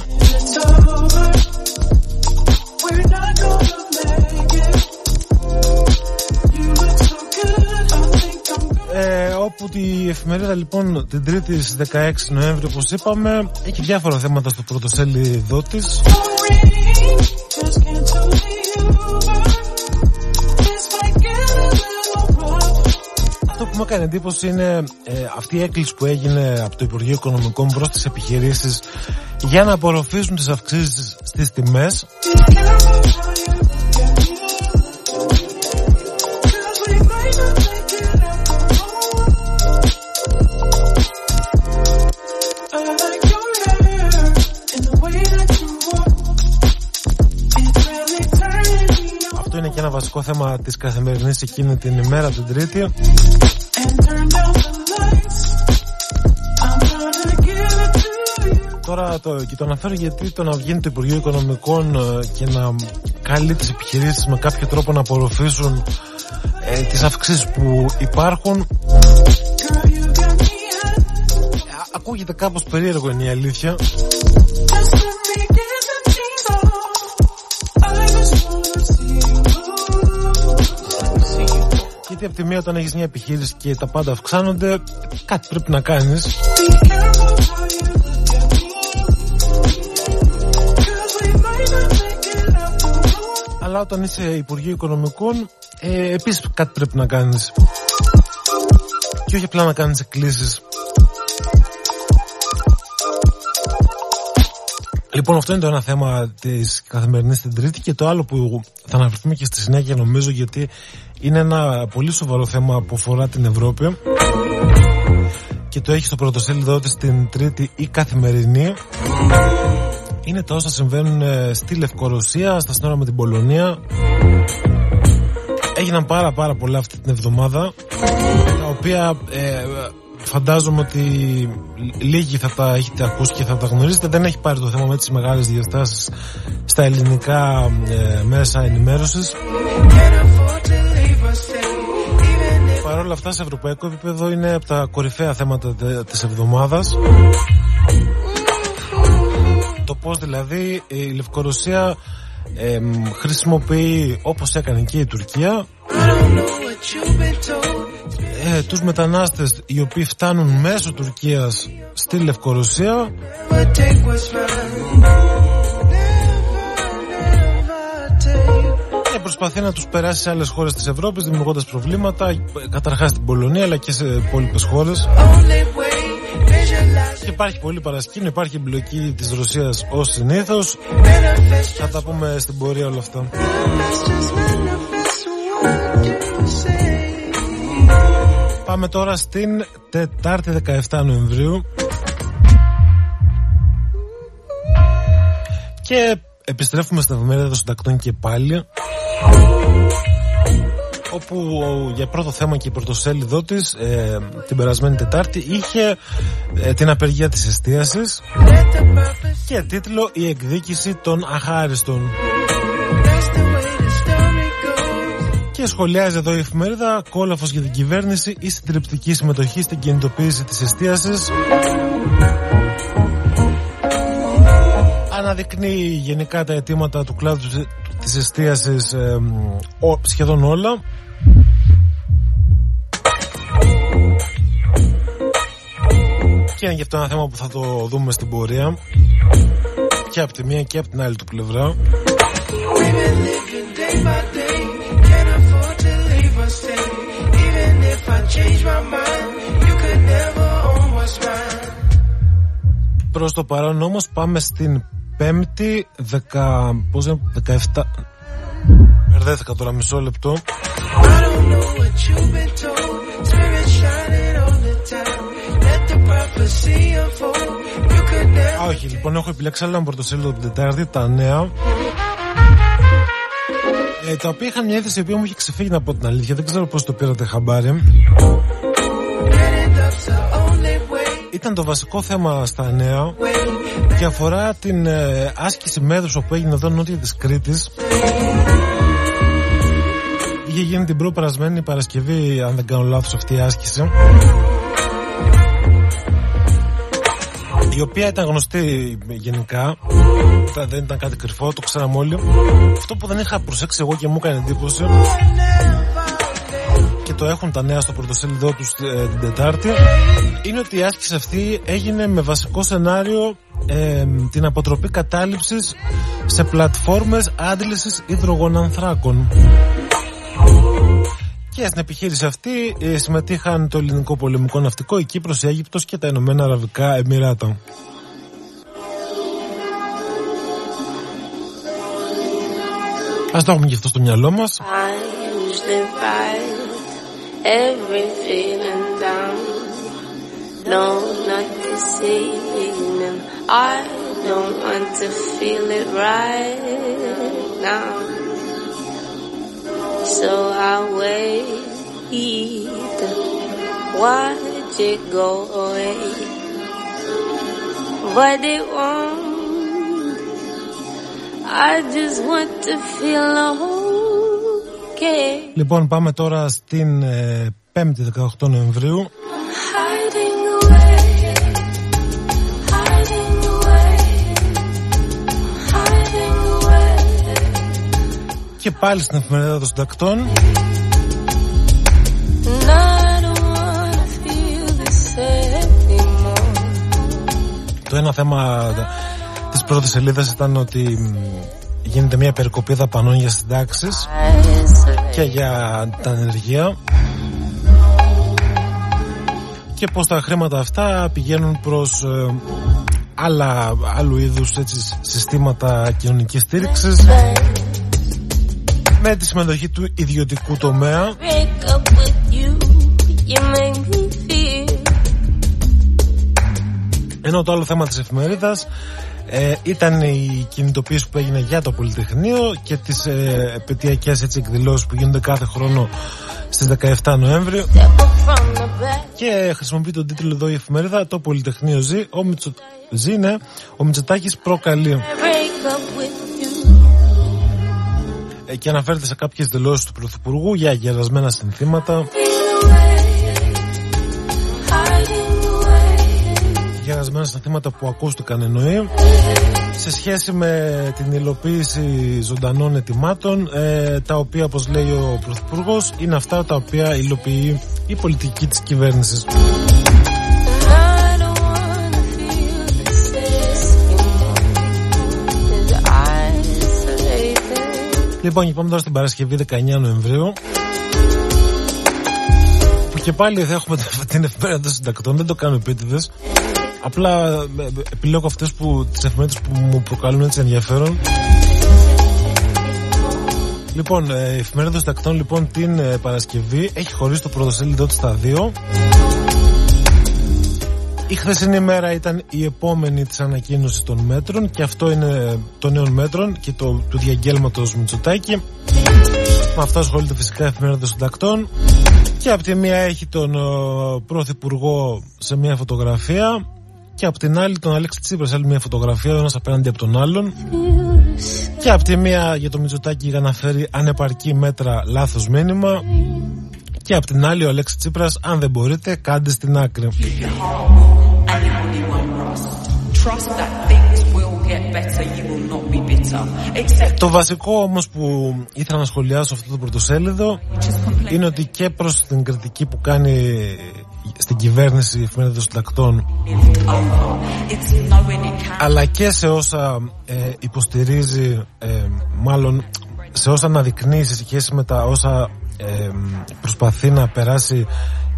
Ε, όπου η εφημερίδα λοιπόν την 3η στις 16 Νοέμβρη όπως είπαμε έχει διάφορα θέματα στο πρωτοσέλιδό της που μου έκανε εντύπωση είναι ε, αυτή η έκκληση που έγινε από το Υπουργείο Οικονομικών προς τις επιχειρήσεις για να απορροφήσουν τις αυξήσεις στις τιμές. είναι και ένα βασικό θέμα της καθημερινής εκείνη την ημέρα την Τρίτη Τώρα το, και το αναφέρω γιατί το να βγαίνει το Υπουργείο Οικονομικών ε, και να καλεί τις επιχειρήσεις με κάποιο τρόπο να απορροφήσουν ε, τις αυξήσεις που υπάρχουν. Ακούγεται κάπως περίεργο είναι η αλήθεια γιατί από τη μία όταν έχεις μια επιχείρηση και τα πάντα αυξάνονται κάτι πρέπει να κάνεις. Αλλά όταν είσαι Υπουργείο Οικονομικών ε, επίσης κάτι πρέπει να κάνεις. Και όχι απλά να κάνεις εκκλήσεις Λοιπόν, αυτό είναι το ένα θέμα της καθημερινής την Τρίτη και το άλλο που θα αναφερθούμε και στη συνέχεια νομίζω γιατί είναι ένα πολύ σοβαρό θέμα που αφορά την Ευρώπη και το έχει στο πρωτοσέλιδό της την Τρίτη ή καθημερινή είναι τα όσα συμβαίνουν ε, στη Λευκορωσία, στα σύνορα με την Πολωνία. Έγιναν πάρα πάρα πολλά αυτή την εβδομάδα, τα οποία ε, φαντάζομαι ότι λίγοι θα τα έχετε ακούσει και θα τα γνωρίζετε. Δεν έχει πάρει το θέμα με τις μεγάλες διαστάσεις στα ελληνικά ε, μέσα ενημέρωσης. Παρ' όλα αυτά σε ευρωπαϊκό επίπεδο είναι από τα κορυφαία θέματα της εβδομάδας το πώς δηλαδή η Λευκορωσία ε, χρησιμοποιεί όπως έκανε και η Τουρκία ε, τους μετανάστες οι οποίοι φτάνουν μέσω Τουρκίας στη Λευκορωσία και προσπαθεί να τους περάσει σε άλλες χώρες της Ευρώπης δημιουργώντας προβλήματα καταρχάς στην Πολωνία αλλά και σε υπόλοιπες χώρες Υπάρχει πολύ παρασκήνιο, υπάρχει εμπλοκή της Ρωσίας ως συνήθως. Θα τα πούμε στην πορεία όλα αυτά. Πάμε τώρα στην Τετάρτη 17 Νοεμβρίου και επιστρέφουμε στα εφημερίδα των συντακτών και πάλι όπου για πρώτο θέμα και η πρωτοσέλιδό της ε, την περασμένη Τετάρτη είχε ε, την απεργία της εστίασης και τίτλο «Η εκδίκηση των αχάριστων». Και σχολιάζει εδώ η εφημερίδα κόλαφος για την κυβέρνηση ή συντριπτική συμμετοχή στην κινητοποίηση της εστίασης. Αναδεικνύει γενικά τα αιτήματα του κλάδου της εστίασης ε, σχεδόν όλα. Και είναι γι' αυτό ένα θέμα που θα το δούμε στην πορεία. Και από τη μία και από την άλλη του πλευρά Προς το παρόν όμως πάμε στην Πέμπτη 10, πώς είναι, 17 Μπερδέθηκα τώρα μισό λεπτό. Α, όχι, λοιπόν έχω επιλέξει άλλο ένα πρωτοσέλιδο την Τετάρτη, τα νέα ε, τα οποία είχαν μια είδηση η οποία μου είχε ξεφύγει να πω την αλήθεια. Δεν ξέρω πώς το πήρατε χαμπάρι. Ήταν το βασικό θέμα στα νέα και αφορά την ε, άσκηση μέδους που έγινε εδώ νότια της Κρήτης. Είχε γίνει την προπερασμένη Παρασκευή αν δεν κάνω λάθος αυτή η άσκηση η οποία ήταν γνωστή γενικά δεν ήταν κάτι κρυφό, το ξέραμε όλοι. Αυτό που δεν είχα προσέξει εγώ και μου έκανε εντύπωση και το έχουν τα νέα στο πρωτοσέλιδό τους ε, την Τετάρτη είναι ότι η άσκηση αυτή έγινε με βασικό σενάριο ε, την αποτροπή κατάληψης σε πλατφόρμες άντλησης υδρογονανθράκων και στην επιχείρηση αυτή ε, συμμετείχαν το ελληνικό πολεμικό ναυτικό, η Κύπρος, η Αίγυπτος και τα Ηνωμένα Αραβικά Εμμυράτα. Ας το έχουμε και αυτό στο μυαλό μας. I don't want to feel it right now. So I wait, watch it go away. But it won't. I just want to feel okay. Λοιπόν, πάμε τώρα στην ε, 5η 18 Νοεμβρίου. Και πάλι στην εφημερίδα των συντακτών. Το ένα θέμα της πρώτης σελίδας ήταν ότι γίνεται μια περικοπή δαπανών για συντάξεις και για τα ενεργεία και πως τα χρήματα αυτά πηγαίνουν προς ε, άλλα, άλλου είδους έτσι, συστήματα κοινωνικής στήριξης με τη συμμετοχή του ιδιωτικού τομέα. Ενώ το άλλο θέμα της εφημερίδας ε, ήταν η κινητοποίηση που έγινε για το Πολυτεχνείο και τις ε, επαιτειακές έτσι, εκδηλώσεις που γίνονται κάθε χρόνο στις 17 Νοέμβριο και χρησιμοποιεί τον τίτλο εδώ η εφημερίδα το Πολυτεχνείο ζει ο, Μητσο... ζει, ναι, ο Μητσοτάκης προκαλεί. Ε, και αναφέρεται σε κάποιες δηλώσεις του Πρωθυπουργού για γερασμένα συνθήματα. Γερασμένα συνθήματα που ακούστηκαν εννοεί σε σχέση με την υλοποίηση ζωντανών ετοιμάτων ε, τα οποία όπως λέει ο Πρωθυπουργός είναι αυτά τα οποία υλοποιεί η πολιτική της κυβέρνησης Λοιπόν, και πάμε τώρα στην Παρασκευή 19 Νοεμβρίου. Που και πάλι θα έχουμε την εφημερίδα των συντακτών, δεν το κάνω επίτηδες. Απλά ε, ε, επιλέγω αυτές που τις εφημερίδες που μου προκαλούν έτσι ενδιαφέρον. Λοιπόν, ε, η εφημερίδα των συντακτών λοιπόν την Παρασκευή έχει χωρίσει το πρωτοσέλιδό της στα δύο. Η χθεσινή μέρα ήταν η επόμενη της ανακοίνωσης των μέτρων και αυτό είναι των νέων μέτρων και το, του διαγγέλματος Μητσοτάκη. Με αυτό ασχολείται φυσικά η εφημερίδα των συντακτών. Και από τη μία έχει τον ο, Πρωθυπουργό σε μια φωτογραφία και από την άλλη τον Αλέξη Τσίπρας σε άλλη μια φωτογραφία, ο ένας απέναντι από τον άλλον. Και από τη μία για το Μητσοτάκη για να φέρει ανεπαρκή μέτρα λάθος μήνυμα και από την άλλη ο Αλέξης Τσίπρας αν δεν μπορείτε κάντε στην άκρη. Το βασικό όμως που ήθελα να σχολιάσω αυτό το πρωτοσέλιδο είναι ότι και προς την κριτική που κάνει στην κυβέρνηση η εφημερίδας των συντακτών αλλά και σε όσα ε, υποστηρίζει ε, μάλλον σε όσα αναδεικνύει σε σχέση με τα όσα ε, προσπαθεί να περάσει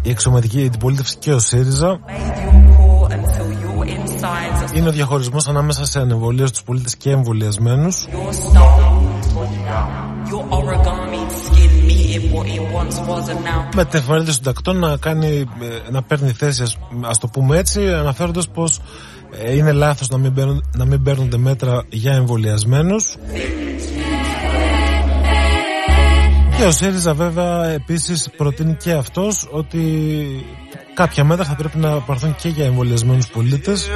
η εξωματική αντιπολίτευση και ο ΣΥΡΙΖΑ. Είναι ο διαχωρισμός ανάμεσα σε ανεμβολία στους πολίτες και εμβολιασμένους. Με την εφημερίδα των τακτών να, κάνει, ε, να παίρνει θέση ας το πούμε έτσι αναφέροντας πως ε, είναι λάθος να μην, να μην παίρνονται μέτρα για εμβολιασμένους και ο ΣΥΡΙΖΑ βέβαια επίσης προτείνει και αυτός ότι κάποια μέτρα θα πρέπει να πάρθουν και για εμβολιασμένους πολίτες.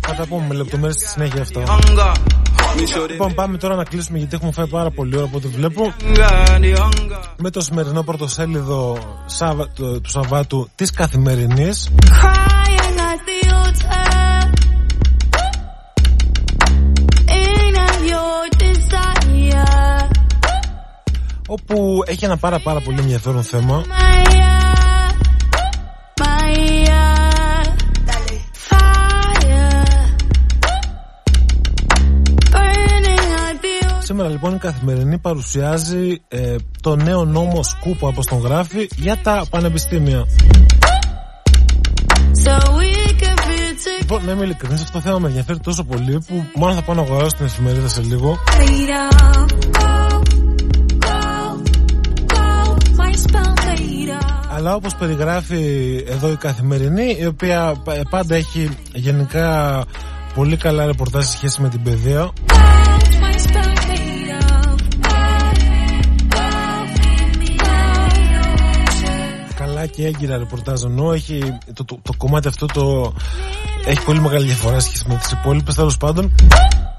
Θα τα πούμε με λεπτομέρειες στη συνέχεια αυτά. Λοιπόν πάμε τώρα να κλείσουμε γιατί έχουμε φάει πάρα πολύ ώρα από ό,τι βλέπω Με το σημερινό πρωτοσέλιδο του Σαββάτου της Καθημερινής όπου έχει ένα πάρα πάρα πολύ ενδιαφέρον θέμα Σήμερα λοιπόν η Καθημερινή παρουσιάζει ε, το νέο νόμο Σκούπο όπως τον γράφει για τα πανεπιστήμια. Λοιπόν, να είμαι ειλικρινής, αυτό το θέμα με ενδιαφέρει τόσο πολύ που μάλλον θα πάω να αγοράσω την εφημερίδα σε λίγο. Αλλά όπως περιγράφει εδώ η Καθημερινή η οποία πάντα έχει γενικά πολύ καλά ρεπορτάζ σε σχέση με την παιδεία. Καλά και έγκυρα ρεπορτάζ ενώ έχει το, το, το, κομμάτι αυτό το έχει πολύ μεγάλη διαφορά σχέση με τις υπόλοιπες τέλος πάντων.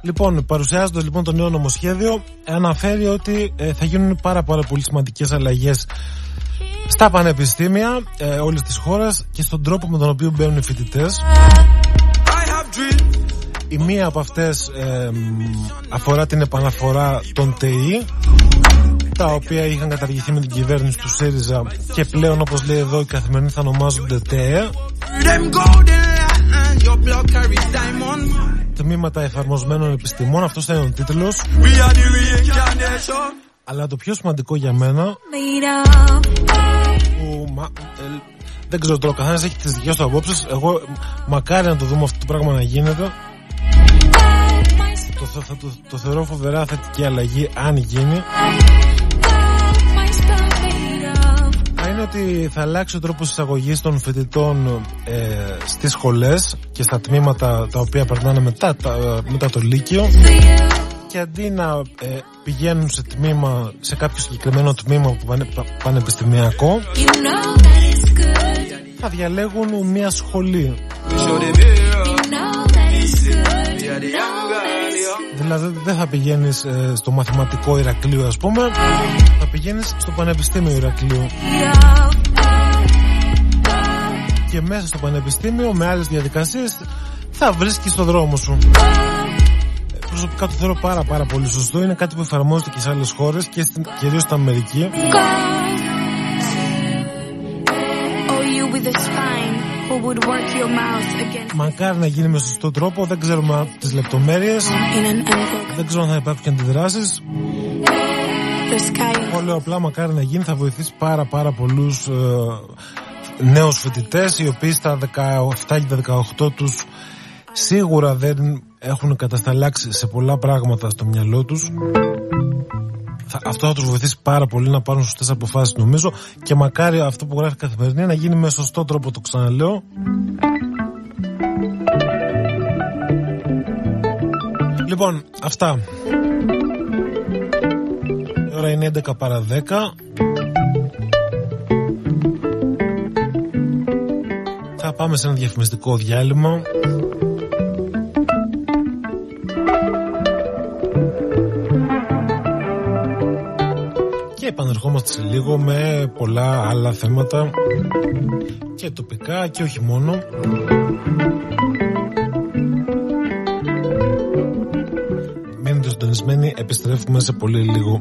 Λοιπόν, παρουσιάζοντας λοιπόν το νέο νομοσχέδιο, αναφέρει ότι ε, θα γίνουν πάρα, πάρα πολύ σημαντικές αλλαγές στα πανεπιστήμια ε, όλης της χώρας και στον τρόπο με τον οποίο μπαίνουν οι φοιτητές. Η μία από αυτές ε, αφορά την επαναφορά των ΤΕΙ τα οποία είχαν καταργηθεί με την κυβέρνηση του ΣΥΡΙΖΑ και πλέον όπως λέει εδώ οι καθημερινοί θα ονομάζονται ΤΕΕ Τμήματα εφαρμοσμένων επιστημών αυτός θα είναι ο τίτλος αλλά το πιο σημαντικό για μένα που μα, ε, δεν ξέρω τώρα, καθένας έχει τις δικές του απόψεις. Εγώ μακάρι να το δούμε αυτό το πράγμα να γίνεται. Το, θα, το, το θεωρώ φοβερά θετική αλλαγή αν γίνει. Ότι θα αλλάξει ο τρόπος εισαγωγής των φοιτητών ε, στις σχολές και στα τμήματα τα οποία περνάνε μετά, μετά το Λύκειο. Και αντί να ε, πηγαίνουν σε τμήμα, σε κάποιο συγκεκριμένο τμήμα που πανε, πανεπιστημιακό θα διαλέγουν μια σχολή. Δηλαδή δεν θα πηγαίνεις ε, στο μαθηματικό Ηρακλείο ας πούμε Θα πηγαίνεις στο Πανεπιστήμιο Ηρακλείου Και μέσα στο Πανεπιστήμιο με άλλες διαδικασίες θα βρίσκεις το δρόμο σου προσωπικά το θεωρώ πάρα πάρα πολύ σωστό. Είναι κάτι που εφαρμόζεται και σε άλλες χώρες και κυρίως στην Αμερική. Μακάρι να γίνει με σωστό τρόπο, δεν ξέρουμε τις λεπτομέρειες. Δεν ξέρω αν θα υπάρχουν και αντιδράσεις. Εγώ λέω απλά μακάρι να γίνει, θα βοηθήσει πάρα πάρα πολλούς ε, νέους φοιτητές οι οποίοι στα 17 και 18 τους σίγουρα δεν έχουν κατασταλάξει σε πολλά πράγματα στο μυαλό τους αυτό θα τους βοηθήσει πάρα πολύ να πάρουν σωστές αποφάσεις νομίζω και μακάρι αυτό που γράφει καθημερινή να γίνει με σωστό τρόπο το ξαναλέω Λοιπόν, αυτά. Η ώρα είναι 11 παρα 10. Θα πάμε σε ένα διαφημιστικό διάλειμμα. Και επανερχόμαστε σε λίγο με πολλά άλλα θέματα και τοπικά και όχι μόνο. Μείνετε συντονισμένοι, επιστρέφουμε σε πολύ λίγο.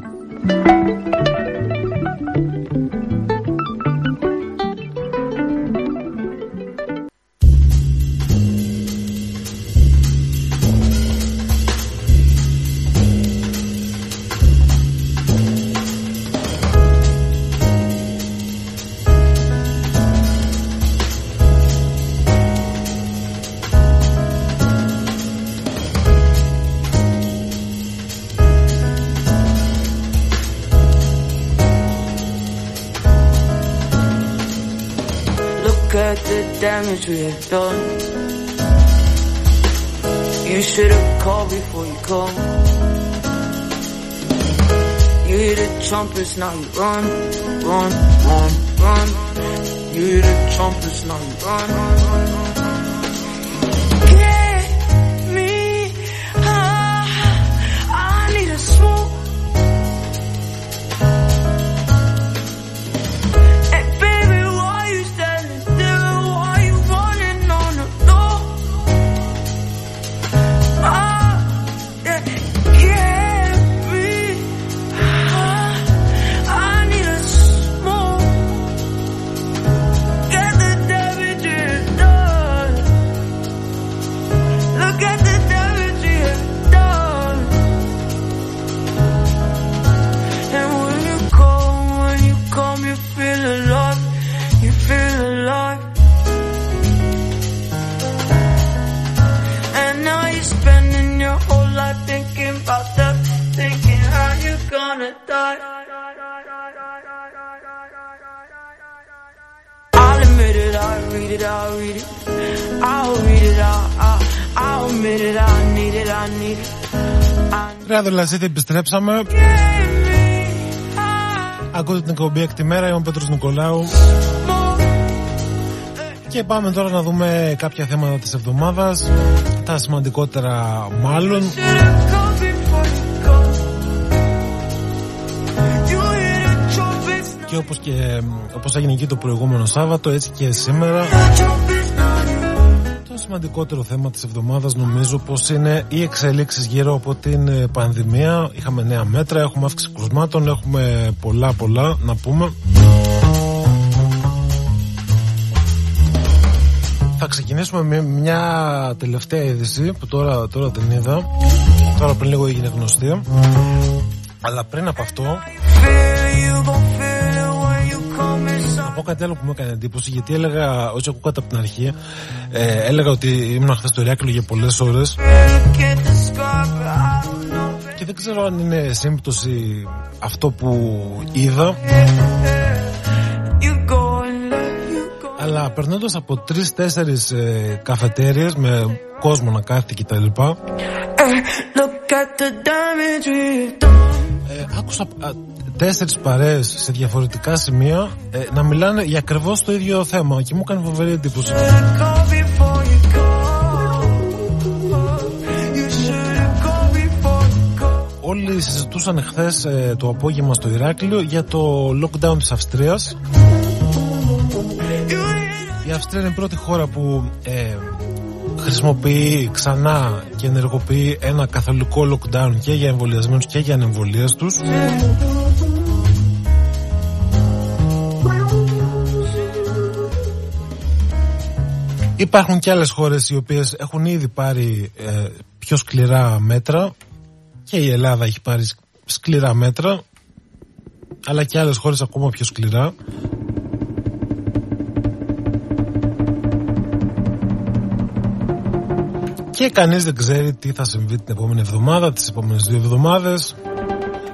Damage we have done. You should have called before you come. You hear the trumpets, now you run, run, run, run. You hear the trumpets, now you run, run, run,
Ρε Αδελασίδη, επιστρέψαμε. Ακούτε την εκπομπή έκτη μέρα, είμαι ο Πέτρος Νικολάου. Και πάμε τώρα να δούμε κάποια θέματα της εβδομάδας Τα σημαντικότερα μάλλον Και όπως, και όπως έγινε εκεί το προηγούμενο Σάββατο Έτσι και σήμερα Το σημαντικότερο θέμα της εβδομάδας νομίζω πως είναι οι εξελίξεις γύρω από την ε, πανδημία Είχαμε νέα μέτρα, έχουμε αύξηση κρουσμάτων Έχουμε πολλά πολλά να πούμε θα ξεκινήσουμε με μια τελευταία είδηση που τώρα, τώρα την είδα. Τώρα πριν λίγο έγινε γνωστή. Αλλά πριν από αυτό να πω κάτι άλλο που μου έκανε εντύπωση γιατί έλεγα, όσοι ακούγατε από την αρχή ε, έλεγα ότι ήμουν χθες στο Ηράκλειο για πολλές ώρες και δεν ξέρω αν είναι σύμπτωση αυτό που είδα αλλά περνώντας από τρει-τέσσερι ε, καφετέρειε με κόσμο να κάθεται κτλ. Ε, άκουσα τέσσερις παρέες σε διαφορετικά σημεία ε, να μιλάνε για ακριβώς το ίδιο θέμα. Και μου έκανε φοβερή εντύπωση. Όλοι συζητούσαν χθες ε, το απόγευμα στο Ηράκλειο για το lockdown της Αυστρίας. Η Αυστρία είναι η πρώτη χώρα που ε, χρησιμοποιεί ξανά και ενεργοποιεί ένα καθολικό lockdown και για εμβολιασμένους και για ανεμβολίαστους Υπάρχουν και άλλες χώρες οι οποίες έχουν ήδη πάρει ε, πιο σκληρά μέτρα και η Ελλάδα έχει πάρει σκληρά μέτρα αλλά και άλλες χώρες ακόμα πιο σκληρά. Και κανείς δεν ξέρει τι θα συμβεί την επόμενη εβδομάδα, τις επόμενες δύο εβδομάδες.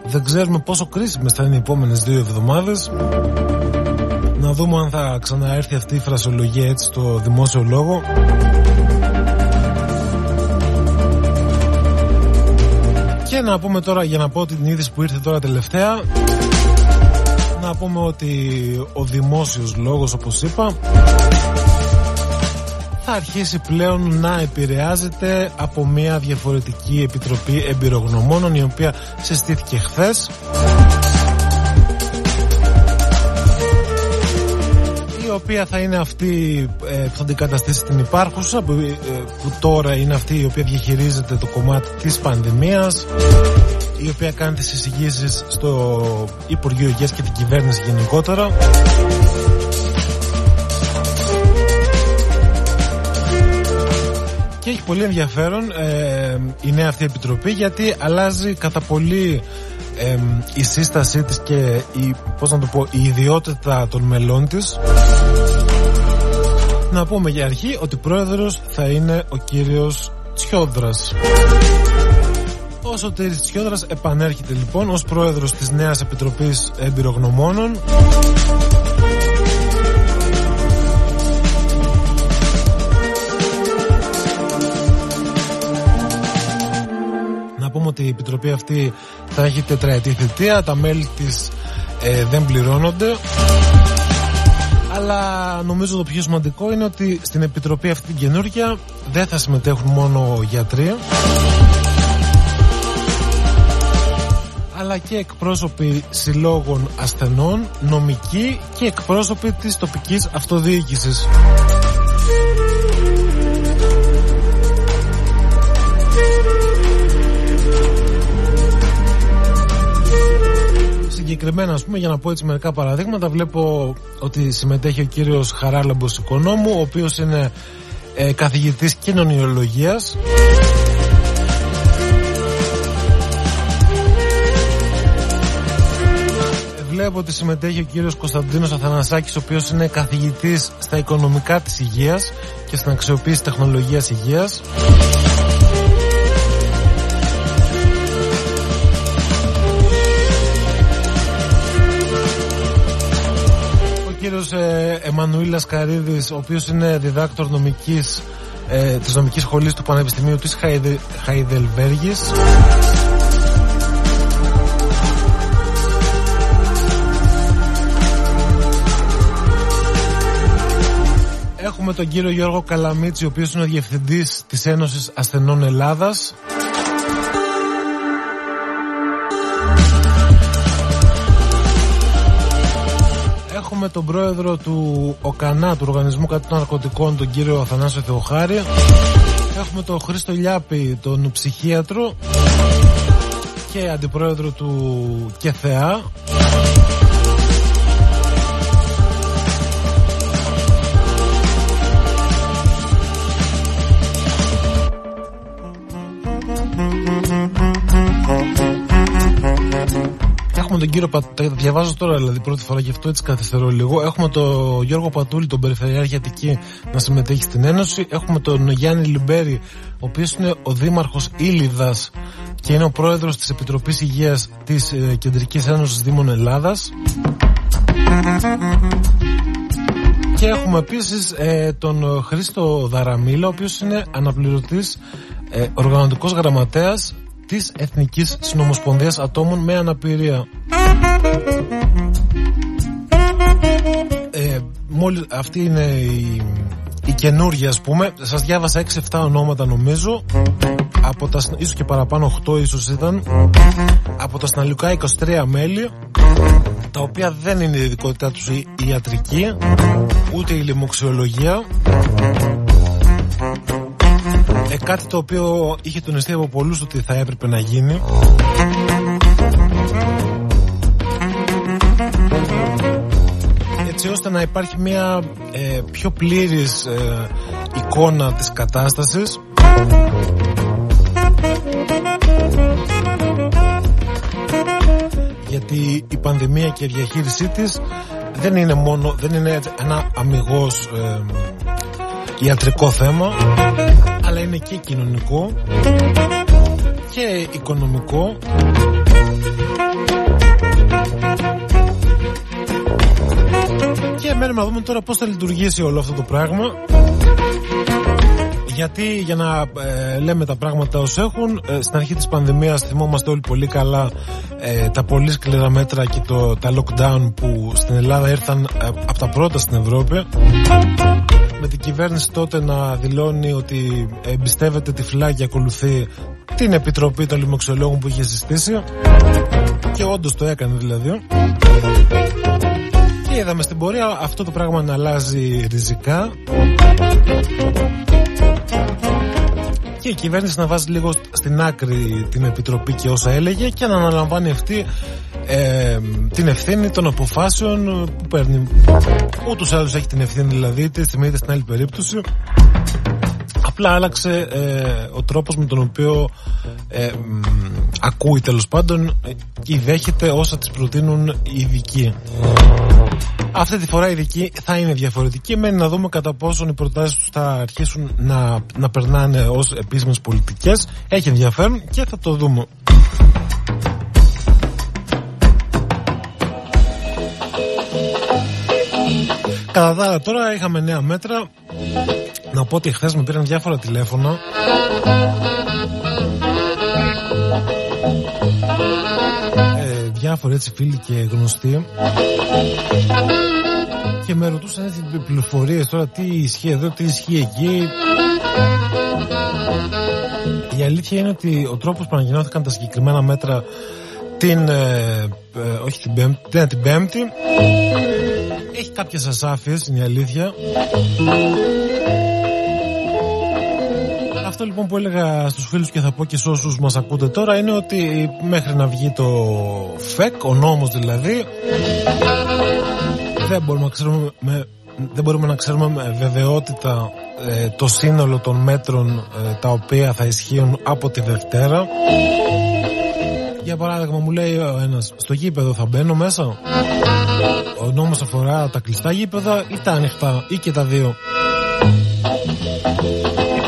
Δεν ξέρουμε πόσο κρίσιμες θα είναι οι επόμενες δύο εβδομάδες να δούμε αν θα ξαναέρθει αυτή η φρασιολογία έτσι στο δημόσιο λόγο. Και να πούμε τώρα για να πω την είδηση που ήρθε τώρα τελευταία να πούμε ότι ο δημόσιος λόγος όπως είπα θα αρχίσει πλέον να επηρεάζεται από μια διαφορετική επιτροπή εμπειρογνωμόνων η οποία συστήθηκε χθες οποία θα είναι αυτή ε, που θα αντικαταστήσει την υπάρχουσα που, ε, που τώρα είναι αυτή η οποία διαχειρίζεται το κομμάτι της πανδημίας η οποία κάνει τις εισηγήσεις στο Υπουργείο Υγείας και την κυβέρνηση γενικότερα. Και έχει πολύ ενδιαφέρον ε, η νέα αυτή επιτροπή γιατί αλλάζει κατά πολύ ε, η σύστασή της και η, πώς να το πω, η ιδιότητα των μελών της. Να πούμε για αρχή ότι πρόεδρος θα είναι ο κύριος Τσιόδρας. Ο Σωτήρης Τσιόδρας επανέρχεται λοιπόν ως πρόεδρος της νέας επιτροπής εμπειρογνωμόνων. Πούμε ότι η επιτροπή αυτή θα έχει τετραετή θητεία, τα μέλη της ε, δεν πληρώνονται. Αλλά νομίζω το πιο σημαντικό είναι ότι στην επιτροπή αυτή την καινούργια δεν θα συμμετέχουν μόνο γιατροί αλλά και εκπρόσωποι συλλόγων ασθενών, νομικοί και εκπρόσωποι της τοπικής αυτοδιοίκησης. Συγκεκριμένα ας πούμε για να πω έτσι μερικά παραδείγματα βλέπω ότι συμμετέχει ο κύριος Χαράλαμπος Οικονόμου ο οποίος είναι ε, καθηγητής κοινωνιολογίας. Βλέπω ότι συμμετέχει ο κύριος Κωνσταντίνος Αθανασάκης ο οποίος είναι καθηγητής στα οικονομικά της υγείας και στην αξιοποίηση τεχνολογίας υγείας κύριος ε, Εμμανουήλ Λασκαρίδης ο οποίος είναι διδάκτορ νομικής ε, της νομικής σχολής του Πανεπιστημίου της Χαϊδε, Χαϊδελβέργης Έχουμε τον κύριο Γιώργο Καλαμίτση, ο οποίος είναι ο διευθυντής της Ένωσης Ασθενών Ελλάδας. Έχουμε τον πρόεδρο του ΟΚΑΝΑ, του Οργανισμού Κατά των Ναρκωτικών, τον κύριο Αθανάσιο Θεοχάρη. Έχουμε τον Χρήστο Λιάπη, τον ψυχίατρο και αντιπρόεδρο του ΚΕΘΕΑ. Έχουμε τον κύριο Πατούλη, διαβάζω τώρα δηλαδή πρώτη φορά γι' αυτό έτσι καθυστερώ λίγο. Έχουμε τον Γιώργο Πατούλη, τον Περιφερειάρχη Αττική να συμμετέχει στην Ένωση. Έχουμε τον Γιάννη Λιμπέρη, ο οποίος είναι ο Δήμαρχος Ήλιδας και είναι ο πρόεδρος της Επιτροπής Υγείας της ε, Κεντρικής Ένωσης Δήμων Ελλάδας. Και έχουμε επίσης ε, τον Χρήστο Δαραμίλα, ο οποίος είναι αναπληρωτής ε, οργανωτικός γραμματέας της Εθνικής Συνομοσπονδίας Ατόμων με Αναπηρία. Ε, μόλις, αυτή είναι η, η καινούργια ας πούμε. Σας διάβασα 6-7 ονόματα νομίζω. Από τα, ίσως και παραπάνω 8 ίσως ήταν. Από τα συναλλικά 23 μέλη τα οποία δεν είναι η ειδικότητά τους η ιατρική ούτε η λοιμοξιολογία ε, κάτι το οποίο είχε τονιστεί από πολλούς ότι θα έπρεπε να γίνει. Έτσι ώστε να υπάρχει μια ε, πιο πλήρης ε, εικόνα της κατάστασης. Γιατί η πανδημία και η διαχείρισή της δεν είναι μόνο δεν είναι ένα αμυγός ε, ιατρικό θέμα αλλά είναι και κοινωνικό και οικονομικό. Και μένουμε να δούμε τώρα πώς θα λειτουργήσει όλο αυτό το πράγμα. Γιατί για να ε, λέμε τα πράγματα ως έχουν ε, στην αρχή της πανδημίας θυμόμαστε όλοι πολύ καλά ε, τα πολύ σκληρά μέτρα και το, τα lockdown που στην Ελλάδα ήρθαν από τα πρώτα στην Ευρώπη με την κυβέρνηση τότε να δηλώνει ότι εμπιστεύεται τυφλά και ακολουθεί την Επιτροπή των Λιμοξιολόγων που είχε συστήσει. Και όντως το έκανε δηλαδή. Και είδαμε στην πορεία αυτό το πράγμα να αλλάζει ριζικά. Και η κυβέρνηση να βάζει λίγο στην άκρη την Επιτροπή και όσα έλεγε και να αναλαμβάνει αυτή ε, την ευθύνη των αποφάσεων που παίρνει. Ούτως ή άλλως έχει την ευθύνη δηλαδή, είτε στη μία είτε στην άλλη περίπτωση. Απλά άλλαξε ε, ο τρόπος με τον οποίο ε, ακούει τέλος πάντων και δέχεται όσα τις προτείνουν οι ειδικοί. Αυτή τη φορά οι ειδικοί θα είναι διαφορετικοί. Μένει να δούμε κατά πόσον οι προτάσεις τους θα αρχίσουν να, να περνάνε ως επίσημες πολιτικές. Έχει ενδιαφέρον και θα το δούμε. Κατά τα άλλα τώρα είχαμε νέα μέτρα. Να πω ότι χθες με πήραν διάφορα τηλέφωνα. Ε, Διάφοροι έτσι φίλοι και γνωστοί. Και με ρωτούσαν έτσι πληροφορίες τώρα Τι ισχύει εδώ, τι ισχύει εκεί. Η αλήθεια είναι ότι ο τρόπος που ανακοινώθηκαν τα συγκεκριμένα μέτρα την, ε, ε, όχι την πέμπτη, την πέμπτη. Έχει κάποιες ασάφειες είναι η αλήθεια. Αυτό λοιπόν που έλεγα στους φίλους και θα πω και σε όσους μας ακούτε τώρα είναι ότι μέχρι να βγει το ΦΕΚ, ο νόμος δηλαδή δεν μπορούμε να ξέρουμε με, δεν μπορούμε να ξέρουμε με βεβαιότητα ε, το σύνολο των μέτρων ε, τα οποία θα ισχύουν από τη Δευτέρα για παράδειγμα μου λέει ο ένας στο γήπεδο θα μπαίνω μέσα; Ο νόμος αφορά τα κλειστά γήπεδα ή τα ανοιχτά ή και τα δύο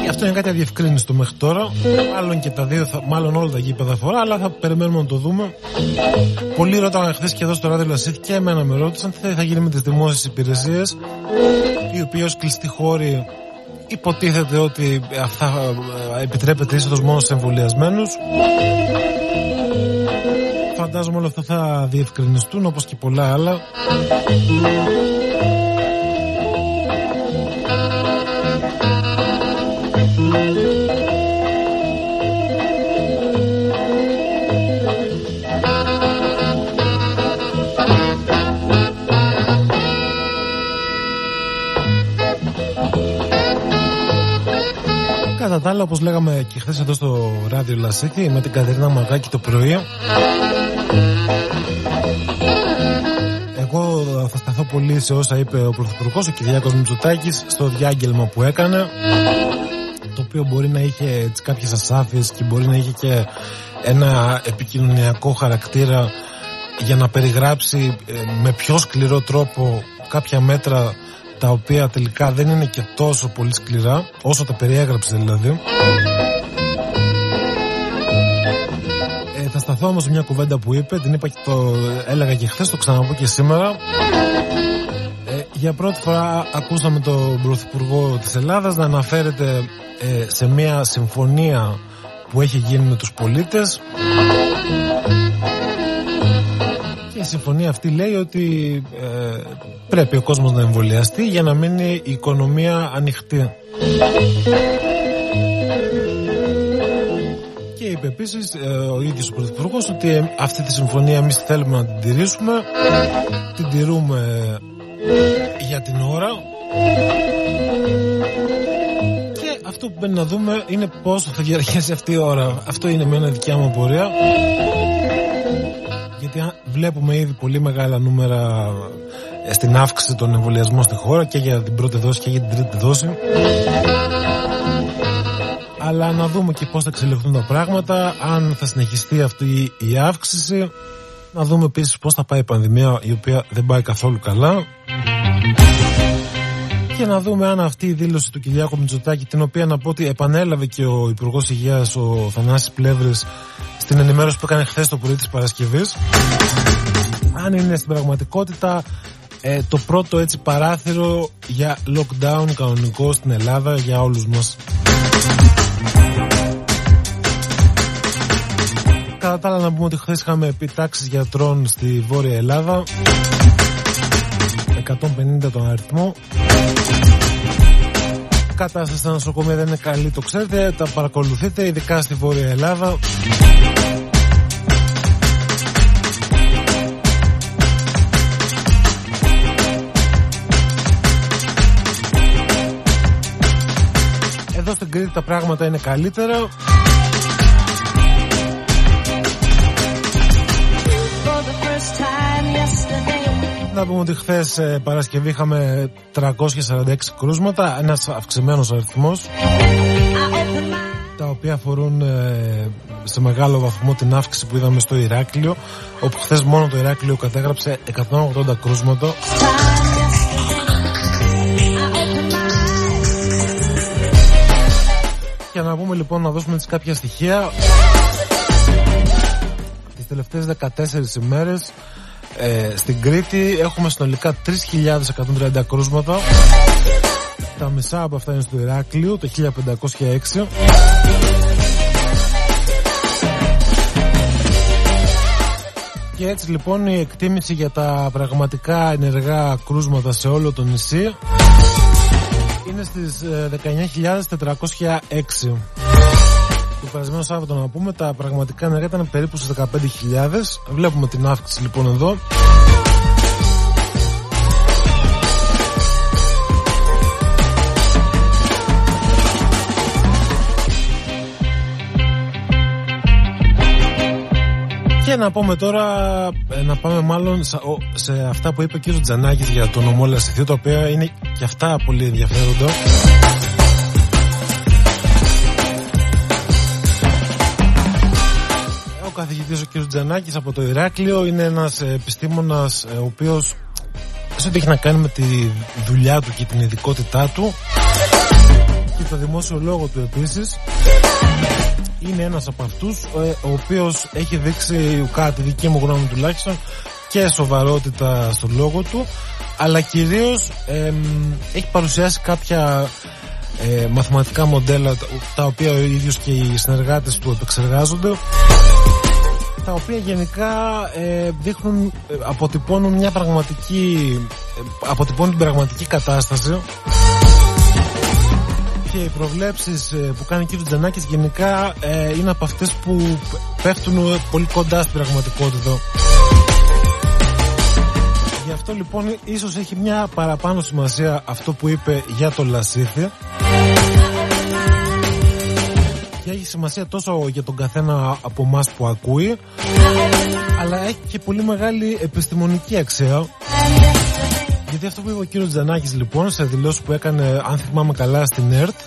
αυτό είναι κάτι αδιευκρίνηστο μέχρι τώρα. Μάλλον και τα δύο, θα, μάλλον όλα τα γήπεδα αφορά, αλλά θα περιμένουμε να το δούμε. Πολλοί ρωτάγαν χθες και εδώ στο ράδιο Λασίθ και εμένα με ρώτησαν τι θα γίνει με τις δημόσιες υπηρεσίες, οι οποίε ως κλειστοί χώροι υποτίθεται ότι αυτά ε, επιτρέπεται είσοδος μόνο σε εμβολιασμένους φαντάζομαι όλα αυτά θα διευκρινιστούν όπως και πολλά άλλα. Κατά τα άλλα, όπως λέγαμε και χθες εδώ στο ράδιο Λασίτη με την Κατερίνα Μαγκάκη το πρωί θα σταθώ πολύ σε όσα είπε ο Πρωθυπουργός ο Κυριάκος Μητσοτάκης στο διάγγελμα που έκανε το οποίο μπορεί να είχε τις κάποιες ασάφειες και μπορεί να είχε και ένα επικοινωνιακό χαρακτήρα για να περιγράψει ε, με πιο σκληρό τρόπο κάποια μέτρα τα οποία τελικά δεν είναι και τόσο πολύ σκληρά όσο τα περιέγραψε δηλαδή. Ε, θα σταθώ όμως μια κουβέντα που είπε την είπα και το έλεγα και χθες το ξαναπώ και σήμερα. ε, για πρώτη φορά ακούσαμε τον Πρωθυπουργό της Ελλάδας να αναφέρεται ε, σε μια συμφωνία που έχει γίνει με τους πολίτες και η συμφωνία αυτή λέει ότι ε, πρέπει ο κόσμος να εμβολιαστεί για να μείνει η οικονομία ανοιχτή. Και είπε επίσης ε, ο ίδιος ο Πρωθυπουργός ότι αυτή τη συμφωνία εμείς θέλουμε να την τηρήσουμε. Την τηρούμε για την ώρα. Και αυτό που πρέπει να δούμε είναι πόσο θα διαρκέσει αυτή η ώρα. Αυτό είναι με ένα δικιά μου απορία. Γιατί βλέπουμε ήδη πολύ μεγάλα νούμερα ε, στην αύξηση των εμβολιασμών στη χώρα και για την πρώτη δόση και για την τρίτη δόση. Αλλά να δούμε και πώς θα εξελιχθούν τα πράγματα, αν θα συνεχιστεί αυτή η αύξηση. Να δούμε επίσης πώς θα πάει η πανδημία η οποία δεν πάει καθόλου καλά. Και να δούμε αν αυτή η δήλωση του Κυριάκου Μητσοτάκη, την οποία να πω ότι επανέλαβε και ο Υπουργός Υγείας, ο Θανάσης Πλεύρης, στην ενημέρωση που έκανε χθες το πρωί της Παρασκευής, αν είναι στην πραγματικότητα ε, το πρώτο έτσι παράθυρο για lockdown κανονικό στην Ελλάδα για όλους μας. Κατά τα άλλα να πούμε ότι χθες είχαμε επιτάξεις γιατρών στη Βόρεια Ελλάδα. 150 τον αριθμό. Κατάσταση στα νοσοκομεία δεν είναι καλή το ξέρετε. Τα παρακολουθείτε ειδικά στη Βόρεια Ελλάδα. Εδώ στην Κρήτη τα πράγματα είναι καλύτερα. Να πούμε ότι χθες Παρασκευή είχαμε 346 κρούσματα, ένας αυξημένος αριθμός. Τα οποία αφορούν ε, σε μεγάλο βαθμό την αύξηση που είδαμε στο Ηράκλειο, όπου χθες μόνο το Ηράκλειο κατέγραψε 180 κρούσματα. Για να πούμε λοιπόν να δώσουμε τις κάποια στοιχεία Τις τελευταίες 14 ημέρες ε, Στην Κρήτη έχουμε συνολικά 3.130 κρούσματα Τα μισά από αυτά είναι στο Ηράκλειο Το 1506 Και έτσι λοιπόν η εκτίμηση για τα πραγματικά ενεργά κρούσματα σε όλο το νησί είναι στις 19.406. Ε, το περασμένο Σάββατο να πούμε τα πραγματικά νερά ήταν περίπου στις 15.000. Βλέπουμε την αύξηση λοιπόν εδώ. Και να πούμε τώρα, ε, να πάμε μάλλον σε αυτά που είπε ο κ. Τζανάκης για το νομό Λασιθίου, τα οποία είναι και αυτά πολύ ενδιαφέροντα. Καθηγητής ο κ. Τζανάκης από το Ηράκλειο. Είναι ένας επιστήμονας ε, ο οποίος σε ό,τι έχει να κάνει με τη δουλειά του και την ειδικότητά του. Και το δημόσιο λόγο του επίσης. Είναι ένας από αυτούς ε, ο οποίος έχει δείξει κάτι δική μου γνώμη τουλάχιστον και σοβαρότητα στο λόγο του. Αλλά κυρίως έχει παρουσιάσει κάποια ε, μαθηματικά μοντέλα τα οποία ο ίδιος και οι συνεργάτες του επεξεργάζονται τα οποία γενικά ε, δείχνουν, ε, αποτυπώνουν μια πραγματική ε, αποτυπώνουν την πραγματική κατάσταση και οι προβλέψεις που κάνει ο κ. Τζανάκης γενικά είναι από αυτές που πέφτουν πολύ κοντά στην πραγματικότητα Γι' αυτό λοιπόν ίσως έχει μια παραπάνω σημασία αυτό που είπε για το Λασίθι και έχει σημασία τόσο για τον καθένα από εμάς που ακούει αλλά έχει και πολύ μεγάλη επιστημονική αξία. Γιατί αυτό που είπε ο κύριος Τζανάκης λοιπόν σε δηλώσεις που έκανε αν θυμάμαι καλά στην ΕΡΤ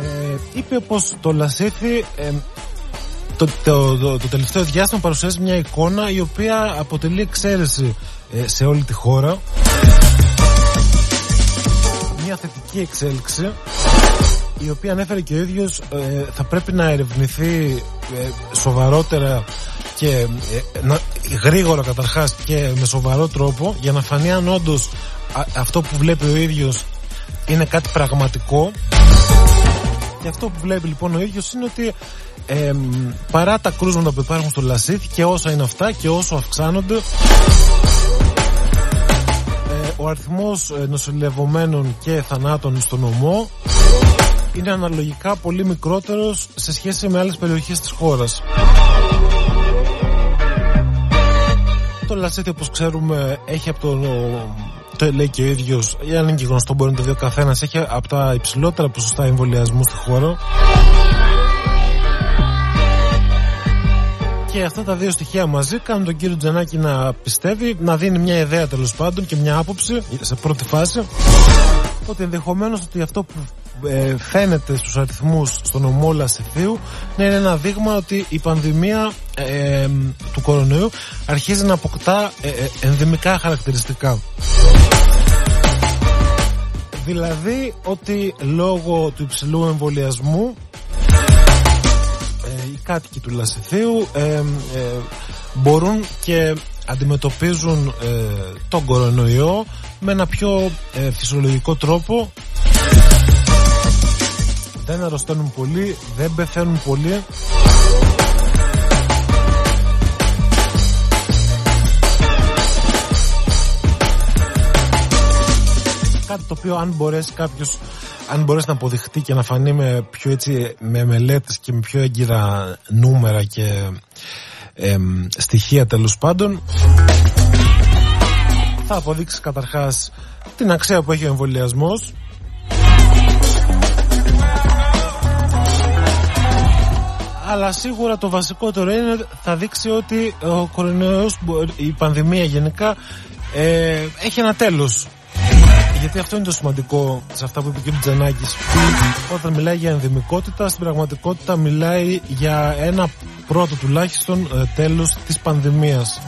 ε, είπε πως το Λασίθι ε, το, το, το, το, τελευταίο διάστημα παρουσιάζει μια εικόνα η οποία αποτελεί εξαίρεση ε, σε όλη τη χώρα. Μια θετική εξέλιξη η οποία ανέφερε και ο ίδιος ε, θα πρέπει να ερευνηθεί ε, σοβαρότερα και να, γρήγορα καταρχάς και με σοβαρό τρόπο για να φανεί αν όντως αυτό που βλέπει ο ίδιος είναι κάτι πραγματικό. Και αυτό που βλέπει λοιπόν ο ίδιος είναι ότι ε, παρά τα κρούσματα που υπάρχουν στο Λασίθ και όσα είναι αυτά και όσο αυξάνονται ε, ο αριθμός ε, νοσηλευομένων και θανάτων στο νομό είναι αναλογικά πολύ μικρότερος σε σχέση με άλλες περιοχές της χώρας. Το Λασίθι όπως ξέρουμε έχει από το το λέει και ο ίδιος αν είναι και γνωστό μπορεί να το δει ο καθένας έχει από τα υψηλότερα ποσοστά εμβολιασμού στη χώρα Και αυτά τα δύο στοιχεία μαζί κάνουν τον κύριο Τζανάκη να πιστεύει, να δίνει μια ιδέα τέλος πάντων και μια άποψη σε πρώτη φάση. Ότι ενδεχομένως ότι αυτό που ε, φαίνεται στους αριθμούς στον ομόλα Λασιθίου να είναι ένα δείγμα ότι η πανδημία ε, του κορονοϊού αρχίζει να αποκτά ε, ε, ενδημικά χαρακτηριστικά. Δηλαδή ότι λόγω του υψηλού εμβολιασμού οι κάτοικοι του Λασιθίου ε, μπορούν και αντιμετωπίζουν τον κορονοϊό με ένα πιο φυσιολογικό τρόπο δεν αρρωσταίνουν πολύ, δεν πεθαίνουν πολύ. Κάτι το οποίο αν μπορέσει κάποιος αν μπορέσει να αποδειχτεί και να φανεί με πιο έτσι με μελέτες και με πιο έγκυρα νούμερα και στοιχεία τέλος πάντων θα αποδείξει καταρχάς την αξία που έχει ο εμβολιασμός αλλά σίγουρα το βασικότερο είναι θα δείξει ότι ο κορονοϊός, η πανδημία γενικά ε, έχει ένα τέλος γιατί αυτό είναι το σημαντικό σε αυτά που είπε ο κ. Τζανάκης όταν μιλάει για ενδημικότητα στην πραγματικότητα μιλάει για ένα πρώτο τουλάχιστον ε, τέλος της πανδημίας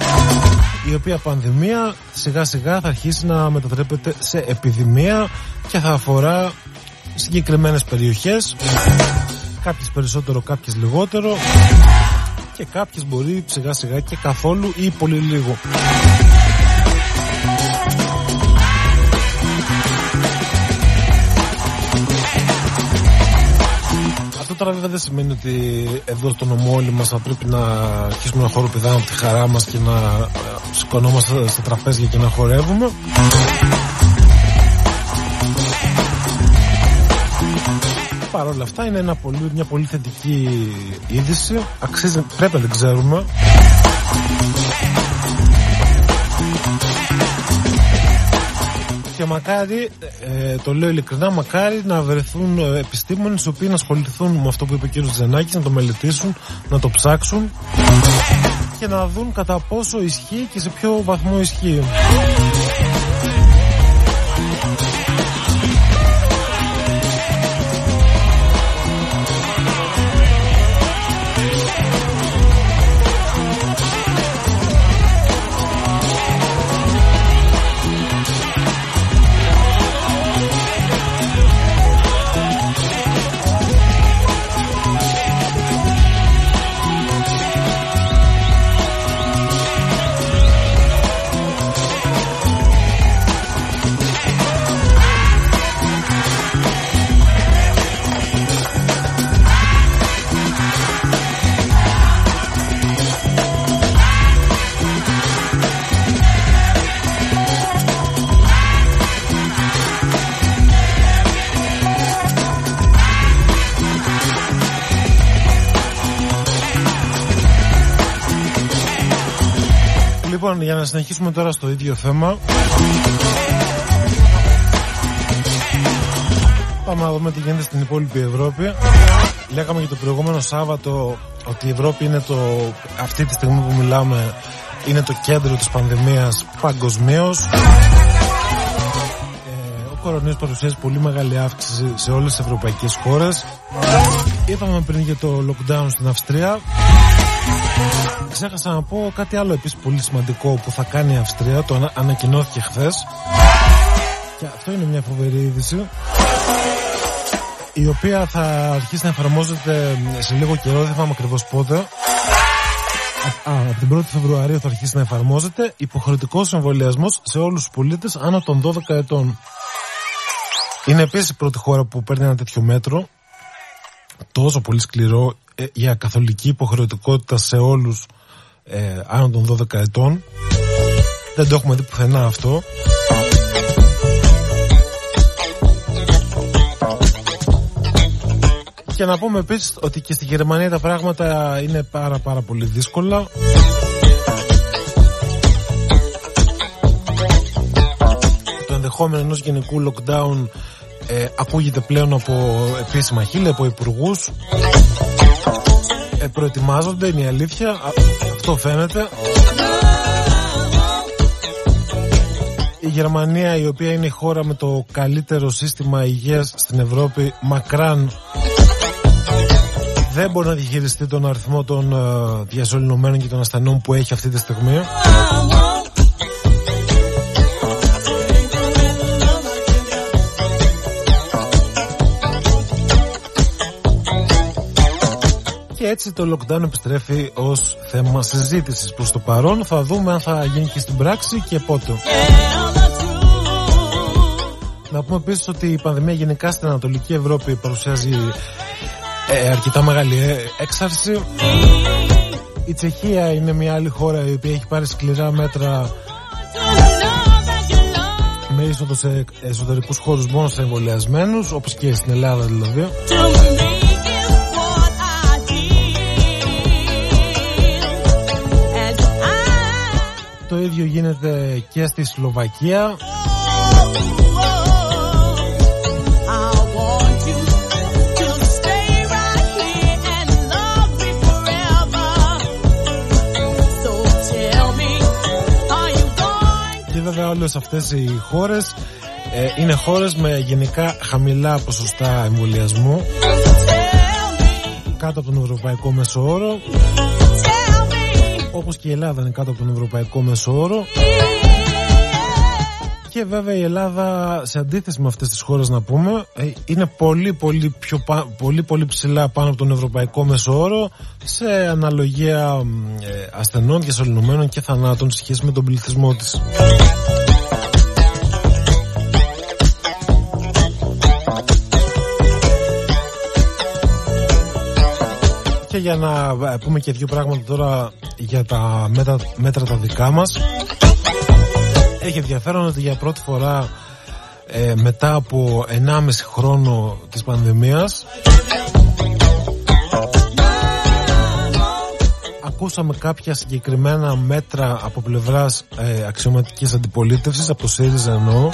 η οποία πανδημία σιγά σιγά θα αρχίσει να μετατρέπεται σε επιδημία και θα αφορά συγκεκριμένες περιοχές κάποιες περισσότερο, κάποιες λιγότερο και κάποιες μπορεί σιγά σιγά και καθόλου ή πολύ λίγο. Αυτό τώρα βέβαια δεν σημαίνει ότι εδώ στο νομό όλοι μας θα πρέπει να αρχίσουμε να χοροπηδάμε από τη χαρά μας και να ε, σηκωνόμαστε στα τραπέζια και να χορεύουμε. Παρ' όλα αυτά είναι ένα πολύ, μια πολύ θετική είδηση. Αξίζει, πρέπει να την ξέρουμε. Και μακάρι, ε, το λέω ειλικρινά, μακάρι να βρεθούν ε, επιστήμονες οι οποίοι να ασχοληθούν με αυτό που είπε ο κ. Ζενάκης, να το μελετήσουν, να το ψάξουν και να δουν κατά πόσο ισχύει και σε ποιο βαθμό ισχύει. Συνεχίσουμε τώρα στο ίδιο θέμα. Πάμε να δούμε τι γίνεται στην υπόλοιπη Ευρώπη. Λέγαμε για το προηγούμενο Σάββατο ότι η Ευρώπη είναι το, αυτή τη στιγμή που μιλάμε, είναι το κέντρο της πανδημίας παγκοσμίως. Ε, ο κορονοϊός παρουσιάζει πολύ μεγάλη αύξηση σε όλες τις ευρωπαϊκές χώρες. Είπαμε πριν για το lockdown στην Αυστρία. Ξέχασα να πω κάτι άλλο επίσης πολύ σημαντικό που θα κάνει η Αυστρία, το ανακοινώθηκε χθες. Και αυτό είναι μια φοβερή είδηση η οποία θα αρχίσει να εφαρμόζεται σε λίγο καιρό, δεν θυμάμαι ακριβώς πότε. Α, από την 1η Φεβρουαρίου θα αρχίσει να εφαρμόζεται υποχρεωτικός εμβολιασμός σε όλους τους πολίτες άνω των 12 ετών. Είναι επίσης η πρώτη χώρα που παίρνει ένα τέτοιο μέτρο, τόσο πολύ σκληρό ε, για καθολική υποχρεωτικότητα σε όλους ε, άνω των 12 ετών. Δεν το έχουμε δει πουθενά αυτό. Και να πούμε επίσης ότι και στη Γερμανία τα πράγματα είναι πάρα πάρα πολύ δύσκολα. Το ενδεχόμενο ενός γενικού lockdown ε, ακούγεται πλέον από επίσημα χείλη, από υπουργούς. Ε, προετοιμάζονται, είναι η αλήθεια. Αυτό φαίνεται. Η Γερμανία η οποία είναι η χώρα με το καλύτερο σύστημα υγείας στην Ευρώπη μακράν δεν μπορεί να διαχειριστεί τον αριθμό των uh, διασωληνωμένων και των ασθενών που έχει αυτή τη στιγμή. Έτσι το lockdown επιστρέφει ως θέμα συζήτησης προς το παρόν. Θα δούμε αν θα γίνει και στην πράξη και πότε. Να πούμε επίσης ότι η πανδημία γενικά στην Ανατολική Ευρώπη παρουσιάζει ε, αρκετά μεγάλη ε, έξαρση. Η Τσεχία είναι μια άλλη χώρα η οποία έχει πάρει σκληρά μέτρα με είσοδο σε εσωτερικούς χώρους μόνο σε εμβολιασμένους όπως και στην Ελλάδα δηλαδή. Το ίδιο γίνεται και στη Σλοβακία. βέβαια όλες αυτές οι χώρες ε, είναι χώρες με γενικά χαμηλά ποσοστά εμβολιασμού κάτω από τον ευρωπαϊκό μέσο όρο όπως και η Ελλάδα είναι κάτω από τον ευρωπαϊκό μέσο όρο και βέβαια η Ελλάδα σε αντίθεση με αυτές τις χώρες να πούμε ε, είναι πολύ πολύ, πιο, πολύ, πολύ ψηλά πάνω από τον ευρωπαϊκό μέσο όρο σε αναλογία ε, ασθενών, διασωληνωμένων και θανάτων σε σχέση με τον πληθυσμό της. Και για να ε, πούμε και δύο πράγματα τώρα για τα μέτρα, μέτρα τα δικά μας. Έχει ενδιαφέρον ότι για πρώτη φορά ε, μετά από 1,5 χρόνο της πανδημίας ακούσαμε κάποια συγκεκριμένα μέτρα από πλευράς ε, αξιωματικής αντιπολίτευσης από το ΣΥΡΙΖΑ εννοώ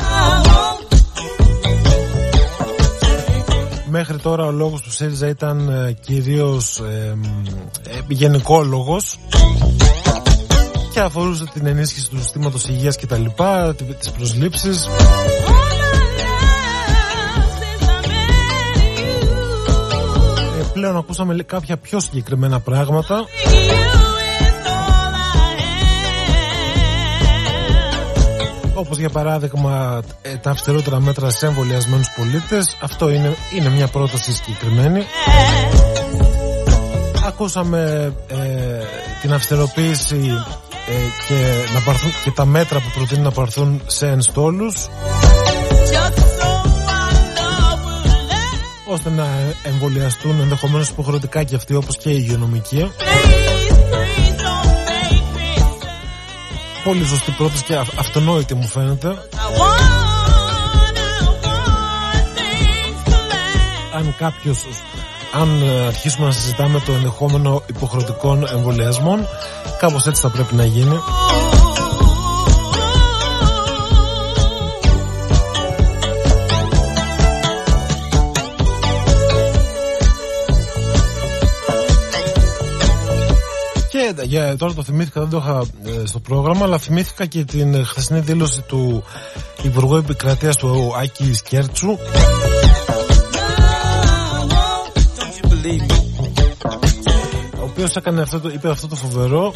Μέχρι τώρα ο λόγος του ΣΥΡΙΖΑ ήταν ε, κυρίως ε, ε, γενικόλογος και αφορούσε την ενίσχυση του συστήματος υγείας και τα λοιπά, τις προσλήψεις. Ε, πλέον ακούσαμε κάποια πιο συγκεκριμένα πράγματα. Όπως για παράδειγμα ε, τα αυστηρότερα μέτρα σε εμβολιασμένους πολίτες. Αυτό είναι, είναι μια πρόταση συγκεκριμένη. Ακούσαμε ε, την αυστηροποίηση ε, και, να πάρθουν, και τα μέτρα που προτείνουν να πάρθουν σε ενστόλους ώστε να εμβολιαστούν ενδεχομένως υποχρεωτικά και αυτοί όπως και οι υγειονομικοί πολύ σωστή πρόταση και αυτονόητη μου φαίνεται. Αν κάποιος αν ε, αρχίσουμε να συζητάμε το ενδεχόμενο υποχρεωτικών εμβολιασμών κάπως έτσι θα πρέπει να γίνει για, τώρα το θυμήθηκα, δεν το είχα ε, στο πρόγραμμα, αλλά θυμήθηκα και την χθεσινή δήλωση του Υπουργού Επικρατείας του Άκη Σκέρτσου. Ο οποίος έκανε αυτό το, είπε αυτό το φοβερό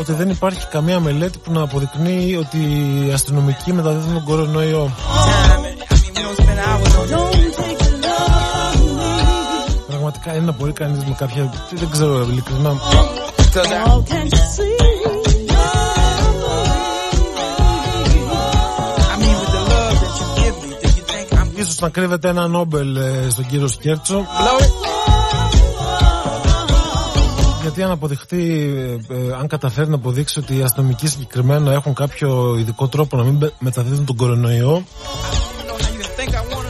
ότι δεν υπάρχει καμία μελέτη που να αποδεικνύει ότι οι αστυνομικοί μεταδίδουν τον κορονοϊό. Πραγματικά είναι να μπορεί κανείς με κάποια... Δεν ξέρω ειλικρινά. Ίσως να κρύβεται ένα Νόμπελ ε, στον κύριο Σκέρτσο. Γιατί αν αποδειχτεί, ε, ε, αν καταφέρει να αποδείξει ότι οι αστυνομικοί συγκεκριμένα έχουν κάποιο ειδικό τρόπο να μην μεταδίδουν τον κορονοϊό,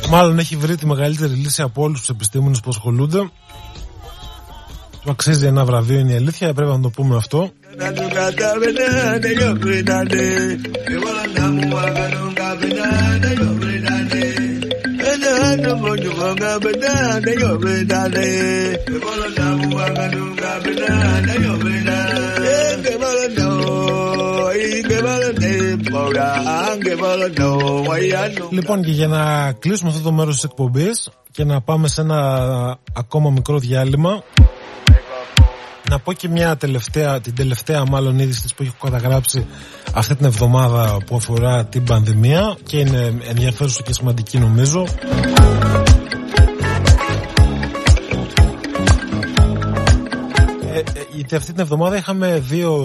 μάλλον έχει βρει τη μεγαλύτερη λύση από όλους τους επιστήμονες που ασχολούνται. Του αξίζει ένα βραβείο, είναι η αλήθεια, πρέπει να το πούμε αυτό. Λοιπόν και για να κλείσουμε αυτό το μέρος της εκπομπής και να πάμε σε ένα ακόμα μικρό διάλειμμα να πω και μια τελευταία, την τελευταία μάλλον είδηση που έχω καταγράψει αυτή την εβδομάδα που αφορά την πανδημία και είναι ενδιαφέρουσα και σημαντική νομίζω. Ε, ε, γιατί αυτή την εβδομάδα είχαμε δύο,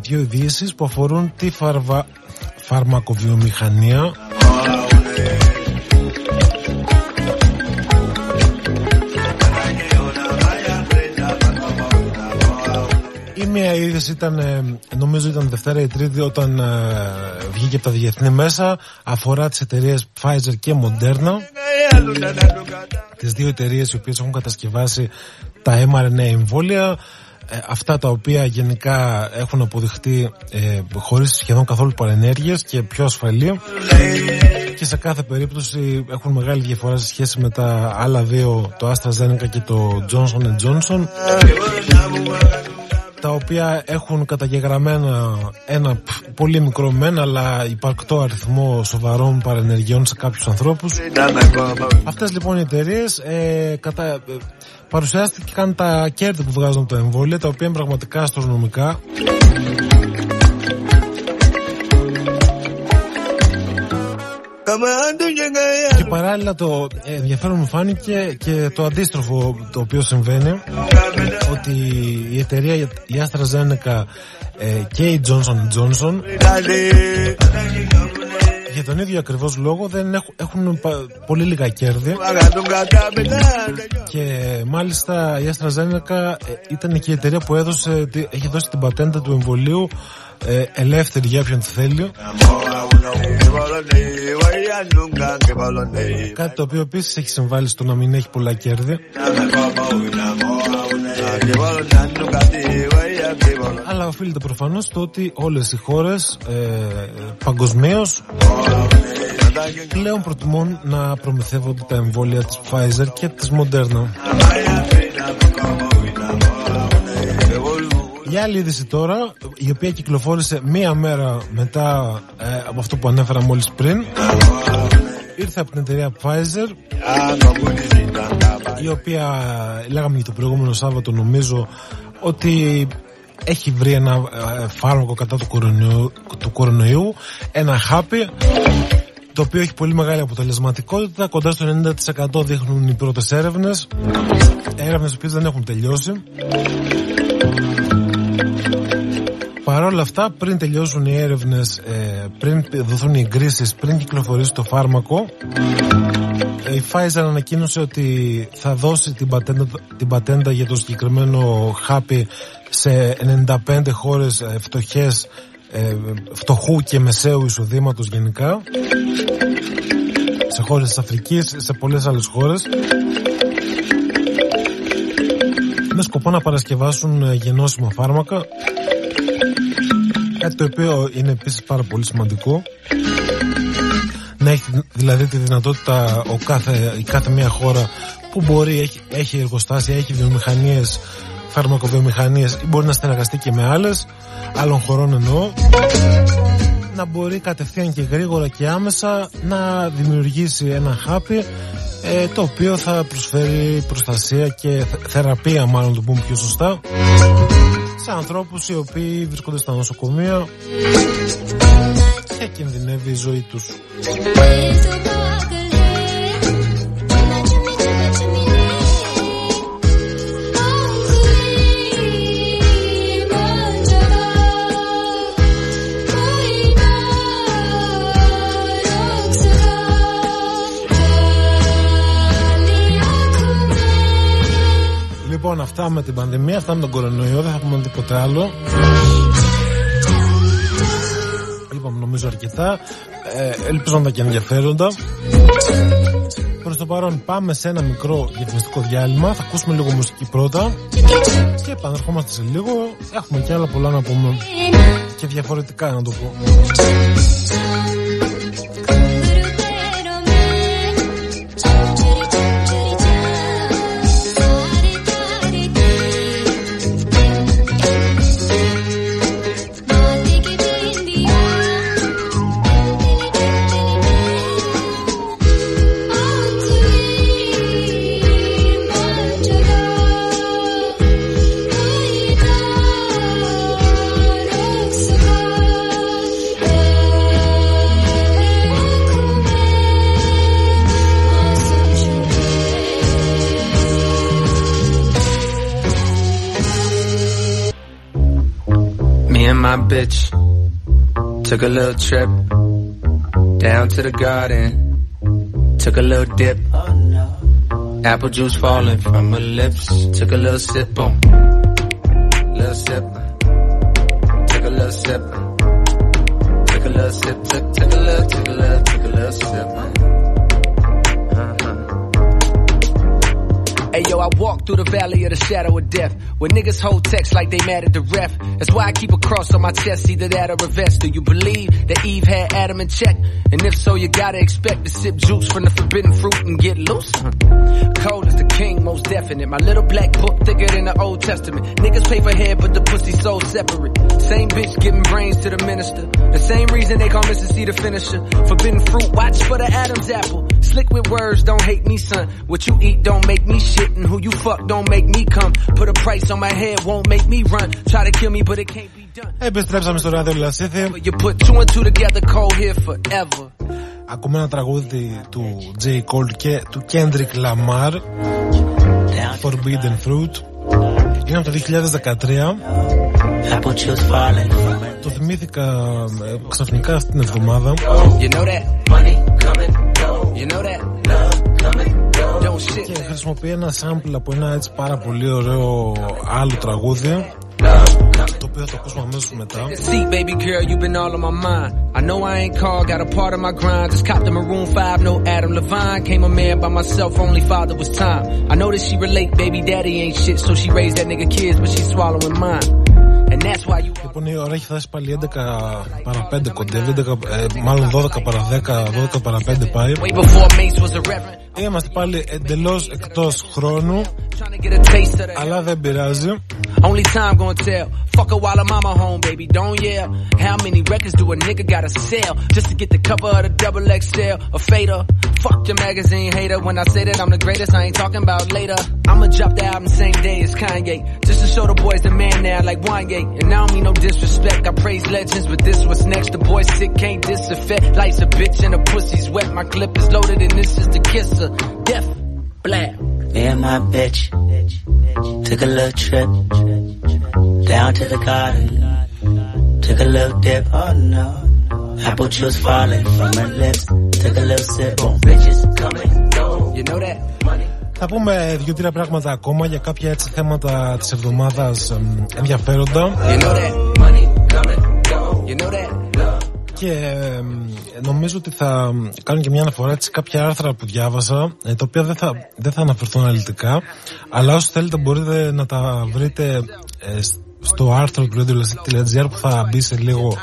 δύο ειδήσεις που αφορούν τη φαρβα, φαρμακοβιομηχανία Η μία είδηση ήταν, ε, νομίζω ήταν Δευτέρα ή Τρίτη όταν ε, βγήκε από τα διεθνή μέσα αφορά τις εταιρείες Pfizer και Moderna. Τις δύο εταιρείες οι οποίες έχουν κατασκευάσει τα mRNA εμβόλια ε, αυτά τα οποία γενικά έχουν αποδειχτεί ε, χωρίς σχεδόν καθόλου παρενέργειες και πιο ασφαλή. Και σε κάθε περίπτωση έχουν μεγάλη διαφορά σε σχέση με τα άλλα δύο το AstraZeneca και το Johnson Johnson τα οποία έχουν καταγεγραμμένα ένα πολύ μικρό μεν αλλά υπαρκτό αριθμό σοβαρών παρενεργειών σε κάποιους ανθρώπους. Αυτές λοιπόν οι εταιρείες ε, κατα... Ε, παρουσιάστηκαν τα κέρδη που βγάζουν από τα εμβόλια τα οποία είναι πραγματικά αστρονομικά Και παράλληλα το ενδιαφέρον μου φάνηκε και το αντίστροφο το οποίο συμβαίνει ότι η εταιρεία η AstraZeneca ε, και η Johnson Johnson για τον ίδιο ακριβώς λόγο δεν έχουν, έχουν πολύ λίγα κέρδη. Και μάλιστα η AstraZeneca ε, ήταν και η εταιρεία που έδωσε, έχει δώσει την πατέντα του εμβολίου ε, ελεύθερη για όποιον θέλει Κάτι το οποίο επίσης έχει συμβάλει στο να μην έχει πολλά κέρδη. Αλλά οφείλεται προφανώς στο ότι όλες οι χώρες ε, παγκοσμίως πλέον προτιμούν να προμηθεύονται τα εμβόλια της Pfizer και της Moderna. Η άλλη είδηση τώρα, η οποία κυκλοφόρησε μία μέρα μετά ε, από αυτό που ανέφερα μόλις πριν, ήρθε από την εταιρεία Pfizer, η οποία λέγαμε και το προηγούμενο Σάββατο νομίζω ότι έχει βρει ένα ε, φάρμακο κατά του κορονοϊού, του κορονοϊού ένα χάπι το οποίο έχει πολύ μεγάλη αποτελεσματικότητα. Κοντά στο 90% δείχνουν οι πρώτες έρευνες. Έρευνες που δεν έχουν τελειώσει Παρ' όλα αυτά, πριν τελειώσουν οι έρευνες, ε, πριν δοθούν οι εγκρίσεις, πριν κυκλοφορήσει το φάρμακο, η Pfizer ανακοίνωσε ότι θα δώσει την πατέντα, την πατέντα για το συγκεκριμένο χάπι σε 95 χώρες ε, φτωχές, ε, φτωχού και μεσαίου εισοδήματος γενικά, σε χώρες της Αφρικής, σε πολλές άλλες χώρες με σκοπό να παρασκευάσουν γενώσιμα φάρμακα Κάτι το οποίο είναι επίσης πάρα πολύ σημαντικό. Να έχει δηλαδή τη δυνατότητα ο κάθε, η κάθε μια χώρα που μπορεί, έχει, έχει εργοστάσια, έχει βιομηχανίες φαρμακοβιομηχανίες ή μπορεί να συνεργαστεί και με άλλες άλλων χωρών εννοώ να μπορεί κατευθείαν και γρήγορα και άμεσα να δημιουργήσει ένα χάπι ε, το οποίο θα προσφέρει προστασία και θεραπεία μάλλον το πούμε πιο σωστά σε ανθρώπους οι οποίοι βρίσκονται στα νοσοκομεία και κινδυνεύει η ζωή τους. Λοιπόν, αυτά με την πανδημία, αυτά με τον κορονοϊό, δεν θα πούμε τίποτε άλλο. Είπαμε νομίζω αρκετά. Ε, ελπίζω να τα και ενδιαφέροντα. Προς το παρόν πάμε σε ένα μικρό διαφημιστικό διάλειμμα. Θα ακούσουμε λίγο μουσική πρώτα. Και επαναρχόμαστε σε λίγο. Έχουμε και άλλα πολλά να πούμε. Και διαφορετικά να το πω.
Bitch. Took a little trip down to the garden. Took a little dip. Oh, Apple juice falling from her lips. Took a little sip, boom. Hey yo, I walk through the valley of the shadow of death. Where niggas hold text like they mad at the ref. That's why I keep a cross on my chest, either that or a vest. Do you believe that Eve had Adam in check? And if so, you gotta expect to sip juice from the forbidden fruit and get loose. Cold as the king, most definite. My little black book thicker than the Old Testament. Niggas pay for head, but the pussy so separate. Same bitch giving brains to the minister. The same reason they call Mr. C the finisher. Forbidden fruit, watch for the Adam's apple. Slick with words, don't hate me, son. What you eat don't make me shit, and who you fuck don't make me come. Put a price on my head, won't make me run. Try to kill me, but it can't be done.
Επιστρέψαμε στο ράδιο Λασίθι.
You put two and two together, cold here forever.
Ακούμε ένα τραγούδι του J. Cole και του Kendrick Lamar Forbidden Fruit Είναι από το 2013 Το θυμήθηκα ε, ξαφνικά στην εβδομάδα
You know that money coming, go. You know that love coming, go. Don't shit.
Και χρησιμοποιεί ένα sample από ένα έτσι πάρα πολύ ωραίο άλλο τραγούδι το οποίο θα ακούσουμε αμέσως μετά
See baby girl you been all on my mind I know I ain't called got a part of my grind Just copped the maroon 5 no Adam Levine Came a man by myself only father was time I know that she relate baby daddy ain't shit So she raised that nigga kids but she swallowing mine And that's why you
Λοιπόν η ώρα έχει φτάσει πάλι 11 παρα 5 κοντεύει 11, ε, Μάλλον 12 παρα 10 12 παρα 5 πάει
Way before Mace was a reverend
Είμαστε πάλι εντελώς εκτός χρόνου
Trying to get a taste of that
Αλλά δεν πειράζει
Only time gonna tell. Fuck her while her mama home, baby. Don't yell. How many records do a nigga gotta sell just to get the cover of the double XL? A fader. Fuck your magazine hater. When I say that I'm the greatest, I ain't talking about later. I'ma drop the album same day as Kanye. Just to show the boys the man now, like Wanye. And I don't mean no disrespect. I praise legends, but this what's next. The boy sick, can't disaffect. Life's a bitch and the pussy's wet. My clip is loaded and this is the kisser. Death. Blab.
Me and my bitch took a little trip down to the garden. Took a little dip. Oh no. Apple juice falling from her lips. Took a little sip. Boom, bitches coming, go.
You know that? Money.
Θα πούμε δύο-τρία πράγματα ακόμα για κάποια έτσι θέματα της εβδομάδας εμ, ενδιαφέροντα
You know that? Money coming, go. You know that? Love.
και εμ, νομίζω ότι θα κάνω και μια αναφορά έτσι, σε κάποια άρθρα που διάβασα ε, τα οποία δεν θα, δεν θα αναφερθούν αναλυτικά αλλά όσοι θέλετε μπορείτε να τα βρείτε ε, στο άρθρο του radio.gr που θα μπει σε λίγο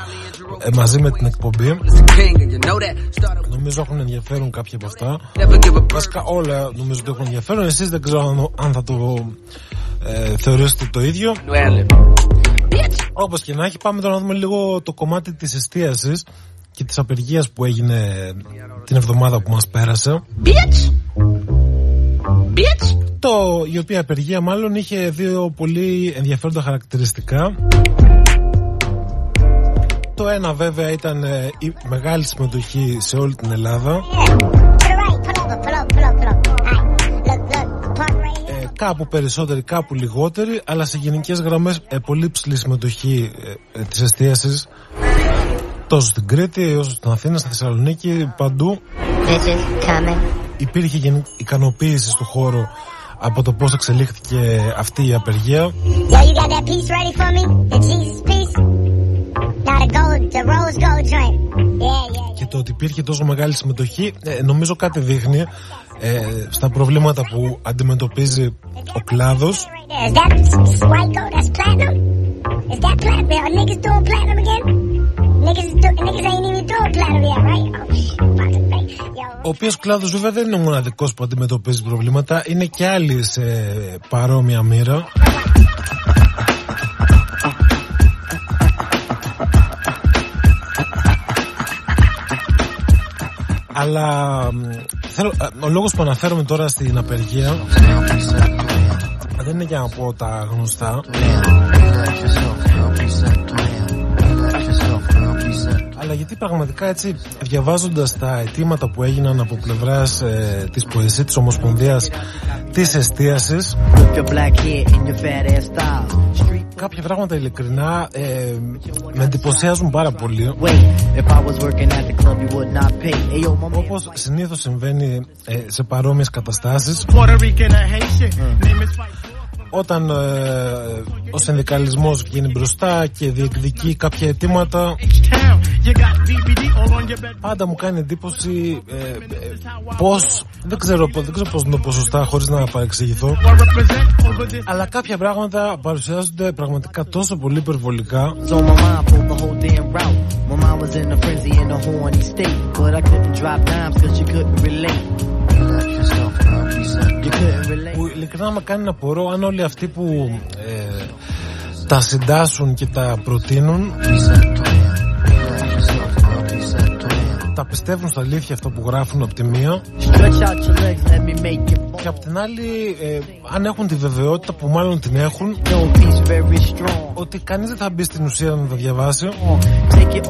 ε, μαζί με την εκπομπή
King, and you know that? Started
νομίζω έχουν ενδιαφέρον κάποια από αυτά
never give a
Βασικά όλα νομίζω ότι έχουν ενδιαφέρον. Εσείς δεν ξέρω αν, αν θα το ε, θεωρήσετε το ίδιο. Όπως και να έχει, πάμε τώρα να δούμε λίγο το κομμάτι της εστίασης και της απεργίας που έγινε την εβδομάδα που μας πέρασε. Bitch! Bitch! Το, η οποία απεργία μάλλον είχε δύο πολύ ενδιαφέροντα χαρακτηριστικά. Το ένα βέβαια ήταν ε, η μεγάλη συμμετοχή σε όλη την Ελλάδα. Ε, κάπου περισσότεροι, κάπου λιγότεροι, αλλά σε γενικές γραμμές ε, πολύ ψηλή συμμετοχή ε, ε, της εστίασης τόσο στην Κρήτη όσο στην Αθήνα, στη Θεσσαλονίκη, παντού. Υπήρχε ικανοποίηση στο χώρο από το πώς εξελίχθηκε αυτή η απεργία. Και το ότι υπήρχε τόσο μεγάλη συμμετοχή ε, νομίζω κάτι δείχνει ε, στα προβλήματα που αντιμετωπίζει ο κλάδος. Ο οποίο κλάδο βέβαια δεν είναι ο μοναδικό που αντιμετωπίζει προβλήματα, είναι και άλλοι σε παρόμοια μοίρα. Αλλά θέλω, ο λόγος που αναφέρομαι τώρα στην απεργία δεν είναι για να πω τα γνωστά αλλά γιατί πραγματικά έτσι διαβάζοντας τα αιτήματα που έγιναν από πλευράς ε, της ποεσίας της Ομοσπονδίας της Εστίασης κάποια πράγματα ειλικρινά ε, με εντυπωσιάζουν πάρα πολύ. Όπως συνήθως συμβαίνει ε, σε παρόμοιες καταστάσεις όταν ε, ο συνδικαλισμός βγαίνει μπροστά και διεκδικεί κάποια αιτήματα πάντα μου κάνει εντύπωση ε, ε, πως δεν ξέρω, δεν ξέρω πως είναι το ποσοστά χωρίς να παρεξηγηθώ αλλά κάποια πράγματα παρουσιάζονται πραγματικά τόσο πολύ υπερβολικά που ειλικρινά με κάνει να πορώ αν όλοι αυτοί που ε, τα συντάσσουν και τα προτείνουν τα πιστεύουν στα αλήθεια αυτό που γράφουν από τη μία. Και από την άλλη ε, αν έχουν τη βεβαιότητα που μάλλον την έχουν ότι κανείς δεν θα μπει στην ουσία να τα διαβάσει.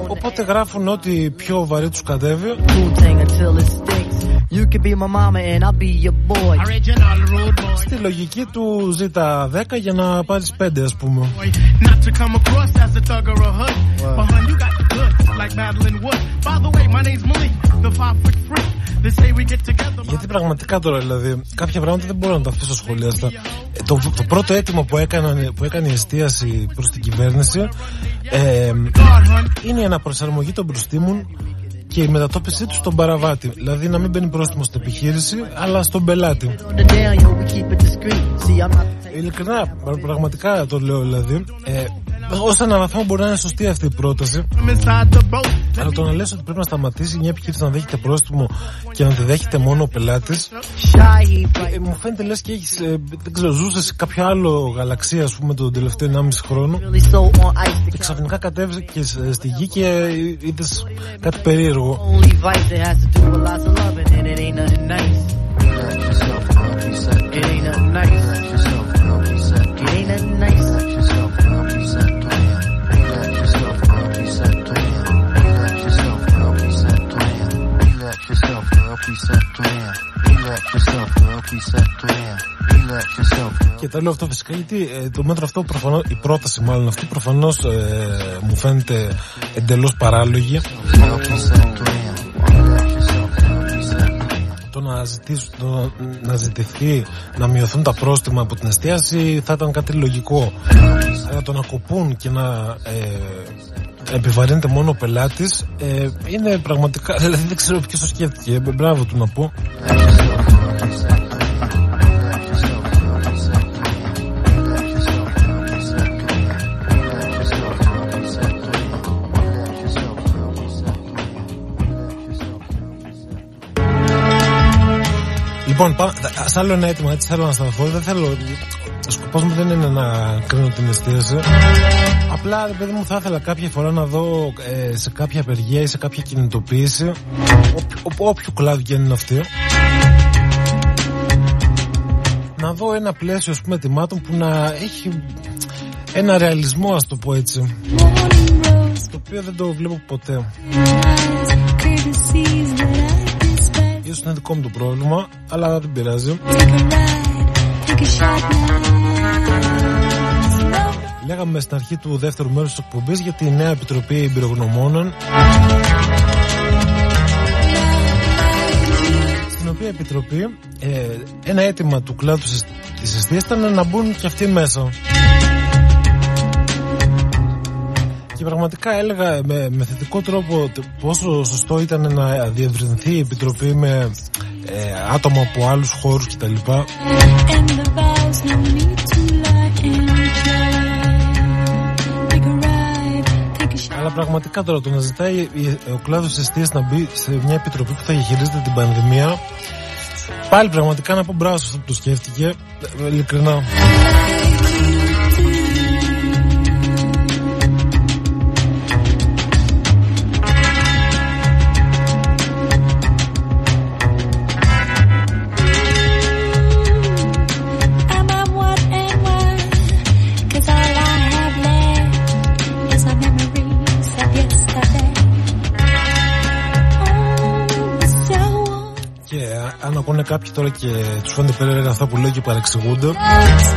Οπότε γράφουν ότι πιο βαρύ τους κατέβει You can be my mama and I'll be your boy. Στη λογική του ζήτα 10 για να πάρεις 5 ας πούμε. Not to come across as a thug or a hood. But hun, you got the good, like Madeline Wood. By the way, my name's Malik, the five foot freak. They say we get together. Γιατί πραγματικά τώρα δηλαδή, κάποια πράγματα δεν μπορώ να τα αφήσω σχολιάστα. Το, το πρώτο αίτημα που έκανε, που έκανε η εστίαση προς την κυβέρνηση ε, είναι η αναπροσαρμογή των προστήμων και η μετατόπιση του στον παραβάτη. Δηλαδή να μην μπαίνει πρόστιμο στην επιχείρηση, αλλά στον πελάτη. Ειλικρινά, πραγματικά το λέω δηλαδή. Ε, Ω έναν βαθμό μπορεί να είναι σωστή αυτή η πρόταση. Αλλά το να λες ότι πρέπει να σταματήσει μια επιχείρηση να δέχεται πρόστιμο και να τη δέχεται μόνο ο πελάτης. Ε, μου φαίνεται λες και έχεις. Ε, δεν ξέρω, ζούσες σε κάποιο άλλο γαλαξία, ας πούμε, τον τελευταίο 1,5 χρόνο. Και ξαφνικά κατέβηκες στη γη και είδες κάτι περίεργο. door.
Only vice that has to do with lots of loving, and
it ain't nothing nice. It ain't nothing nice. Και το λέω αυτό φυσικά γιατί ε, το μέτρο αυτό προφανώς, η πρόταση μάλλον αυτή προφανώς ε, μου φαίνεται εντελώς παράλογη. Το να, το να ζητηθεί να μειωθούν τα πρόστιμα από την εστίαση θα ήταν κάτι λογικό. Αλλά το να κοπούν και να ε, επιβαρύνεται μόνο ο πελάτης ε, είναι πραγματικά. Δηλαδή δεν ξέρω ποιος το σκέφτηκε. Ε, μπράβο του να πω. Λοιπόν, σ' άλλο ένα έτοιμο, έτσι θέλω να σταθώ. Δεν θέλω σκοπός μου δεν είναι να κρίνω την εστίαση. Απλά, ρε παιδί μου, θα ήθελα κάποια φορά να δω ε, σε κάποια απεργία ή σε κάποια κινητοποίηση, όποιο, όποιο κλάδο και είναι αυτή, να δω ένα πλαίσιο, ας πούμε, ετοιμάτων που να έχει ένα ρεαλισμό, ας το πω έτσι. Το οποίο δεν το βλέπω ποτέ. Ίσως είναι δικό μου το πρόβλημα, αλλά δεν πειράζει. Λέγαμε στην αρχή του δεύτερου μέρους της εκπομπής για τη νέα Επιτροπή Εμπειρογνωμόνων στην οποία Επιτροπή ε, ένα αίτημα του κλάδου της αιστείας ήταν να μπουν και αυτοί μέσα και πραγματικά έλεγα με, με θετικό τρόπο πόσο σωστό ήταν να διευρυνθεί η Επιτροπή με ε, άτομα από άλλους χώρους κτλ. Αλλά πραγματικά τώρα το να ζητάει ο κλάδος της αιστείας να μπει σε μια επιτροπή που θα χειρίζεται την πανδημία. Πάλι πραγματικά να πω μπράβο αυτό που το σκέφτηκε. Ειλικρινά. Κάποιοι τώρα και τους φαίνεται περίεργα αυτά που λέω και παρεξηγούνται.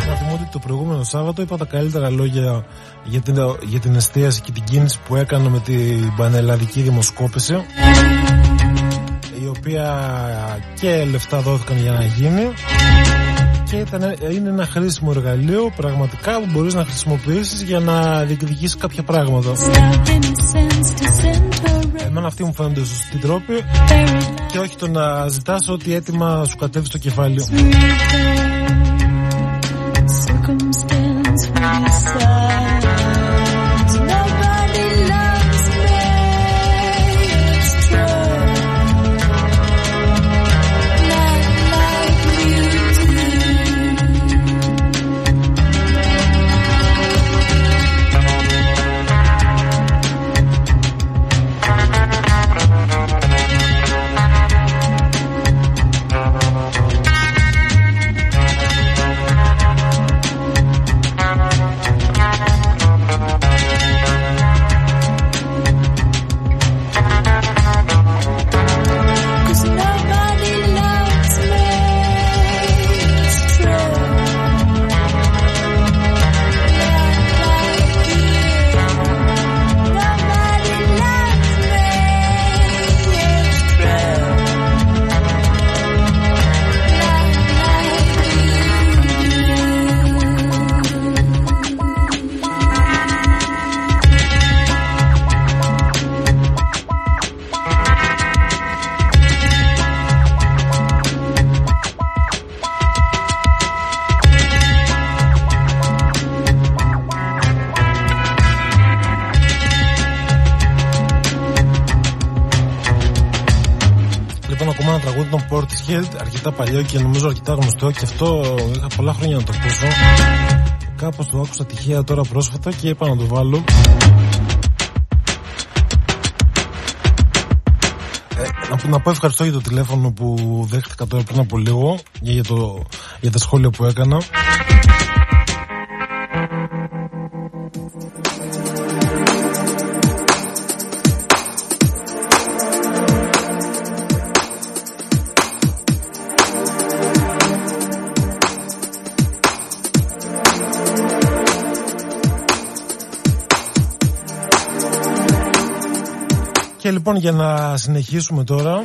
Να θυμώ ότι το προηγούμενο Σάββατο είπα τα καλύτερα λόγια για την, για την εστίαση και την κίνηση που έκανα με την πανελλαδική δημοσκόπηση. Η οποία και λεφτά δόθηκαν για να γίνει και ήταν, είναι ένα χρήσιμο εργαλείο πραγματικά που μπορείς να χρησιμοποιήσεις για να διεκδικήσεις κάποια πράγματα. Εμένα αυτοί μου φαίνονται σωστοί τρόποι και όχι το να ζητάς ό,τι έτοιμα σου κατέβει στο κεφάλι. Παλιό και νομίζω αρκετά γνωστό και αυτό είχα πολλά χρόνια να το ακούσω. Κάπως το άκουσα τυχαία τώρα πρόσφατα και είπα να το βάλω. Ε, να πω ευχαριστώ για το τηλέφωνο που δέχτηκα τώρα πριν από λίγο για, το, για τα σχόλια που έκανα. Λοιπόν για να συνεχίσουμε τώρα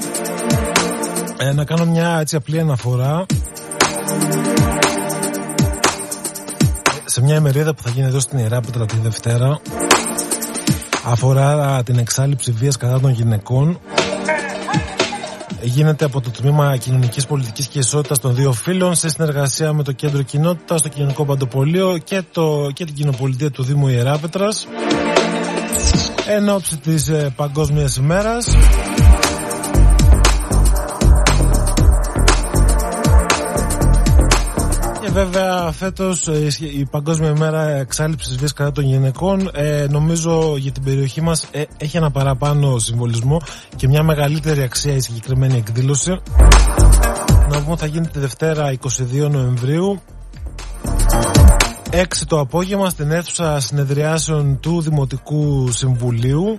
ε, να κάνω μια έτσι απλή αναφορά. Σε μια ημερίδα που θα γίνει εδώ στην Ιερά Πέτρα τη Δευτέρα αφορά την εξάλληψη βίας κατά των γυναικών. Γίνεται από το Τμήμα Κοινωνικής Πολιτικής και Ισότητας των δύο φύλων σε συνεργασία με το Κέντρο Κοινότητας, το Κοινωνικό Παντοπολείο και, το, και την Κοινοπολιτεία του Δήμου Ιεράπετρας εν ώψη της ε, Παγκόσμιας ημέρας. Και βέβαια φέτος ε, η Παγκόσμια ημέρα εξάλληψης βίας κατά των γυναικών. Ε, νομίζω για την περιοχή μας ε, έχει ένα παραπάνω συμβολισμό και μια μεγαλύτερη αξία η συγκεκριμένη εκδήλωση. Να πούμε θα γίνει τη Δευτέρα 22 Νοεμβρίου 6 το απόγευμα στην αίθουσα συνεδριάσεων του Δημοτικού Συμβουλίου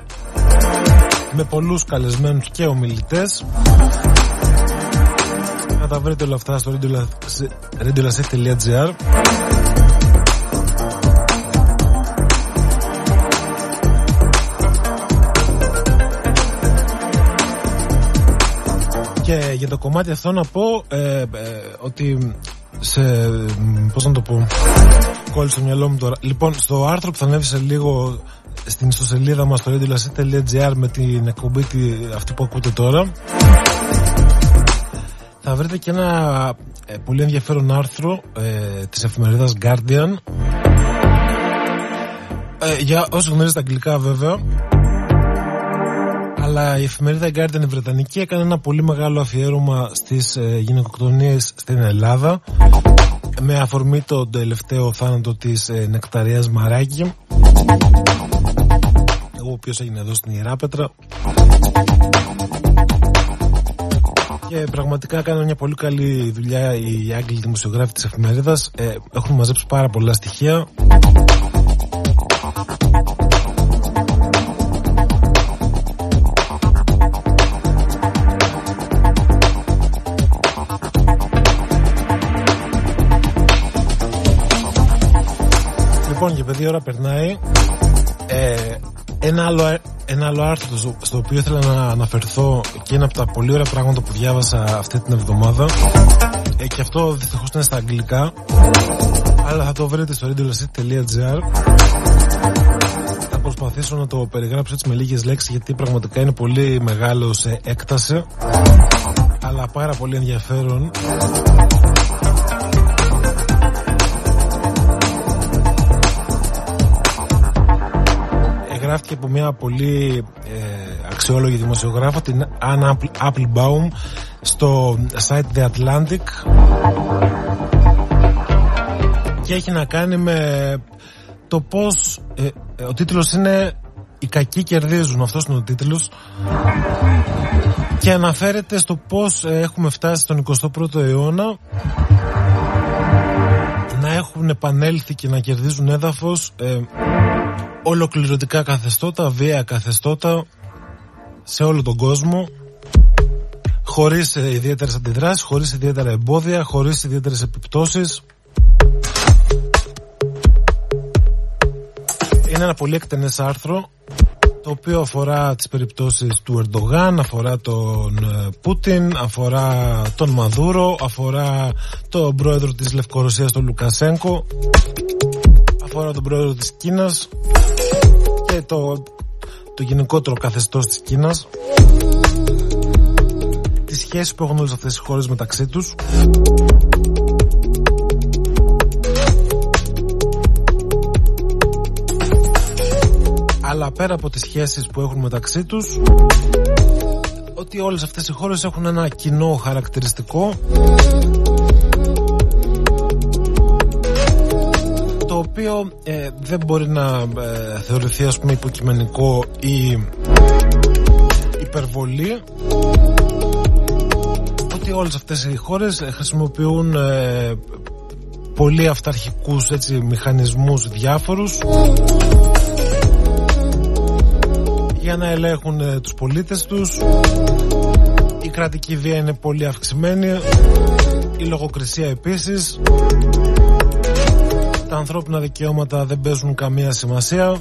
με πολλούς καλεσμένους και ομιλητές να τα βρείτε όλα αυτά στο radiolasef.gr Και για το κομμάτι αυτό να πω ε, ε, ότι σε. Πώς να το πω. Κόλλησε το μυαλό μου τώρα. Λοιπόν, στο άρθρο που θα ανέβει σε λίγο στην ιστοσελίδα μας στο radiolacet.gr με την εκπομπή αυτή που ακούτε τώρα θα βρείτε και ένα ε, πολύ ενδιαφέρον άρθρο ε, της εφημερίδας Guardian. Ε, για όσοι γνωρίζετε αγγλικά βέβαια. Αλλά η εφημερίδα Guardian η Βρετανική έκανε ένα πολύ μεγάλο αφιέρωμα στις ε, γυναικοκτονίες στην Ελλάδα με αφορμή το τελευταίο θάνατο της ε, Νεκταρίας Μαράκη εγώ ο οποίος έγινε εδώ στην Ιεράπετρα και πραγματικά έκανε μια πολύ καλή δουλειά οι Άγγλοι δημοσιογράφοι της εφημερίδας. Ε, έχουν μαζέψει πάρα πολλά στοιχεία Λοιπόν και παιδί ώρα περνάει. Ε, ένα, άλλο, ένα άλλο άρθρο στο οποίο ήθελα να αναφερθώ και είναι από τα πολύ ωραία πράγματα που διάβασα αυτή την εβδομάδα. Ε, και αυτό δυστυχώς είναι στα αγγλικά. Αλλά θα το βρείτε στο radiolacet.gr θα προσπαθήσω να το περιγράψω έτσι με λίγες λέξεις γιατί πραγματικά είναι πολύ μεγάλο σε έκταση. Αλλά πάρα πολύ ενδιαφέρον γράφτηκε από μια πολύ ε, αξιόλογη δημοσιογράφο την Anna Applebaum στο site The Atlantic. Και έχει να κάνει με το πως ε, ε, ο τίτλος είναι «Οι κακοί κερδίζουν» αυτός είναι ο τίτλος. Και αναφέρεται στο πως έχουμε φτάσει στον 21ο αιώνα. Να έχουν επανέλθει και να κερδίζουν έδαφος ολοκληρωτικά καθεστώτα, βία καθεστώτα σε όλο τον κόσμο χωρίς ε, ιδιαίτερες αντιδράσεις, χωρίς ιδιαίτερα εμπόδια, χωρίς ιδιαίτερες επιπτώσεις. Είναι ένα πολύ εκτενές άρθρο το οποίο αφορά τις περιπτώσεις του Ερντογάν, αφορά τον ε, Πούτιν, αφορά τον Μαδούρο, αφορά τον πρόεδρο της Λευκορωσίας τον Λουκασέγκο, αφορά τον πρόεδρο της Κίνας και το, το γενικότερο καθεστώς της Κίνας. Τις σχέσεις που έχουν όλες αυτές οι χώρες μεταξύ τους. Αλλά πέρα από τις σχέσεις που έχουν μεταξύ τους ότι όλες αυτές οι χώρες έχουν ένα κοινό χαρακτηριστικό οποίο ε, δεν μπορεί να ε, θεωρηθεί ας πούμε υποκειμενικό ή υπερβολή ότι όλες αυτές οι χώρες χρησιμοποιούν ε, πολύ αυταρχικούς έτσι, μηχανισμούς διάφορους για να ελέγχουν ε, τους πολίτες τους. Η κρατική βία είναι πολύ αυξημένη. Η λογοκρισία επίσης τα ανθρώπινα δικαιώματα δεν παίζουν καμία σημασία.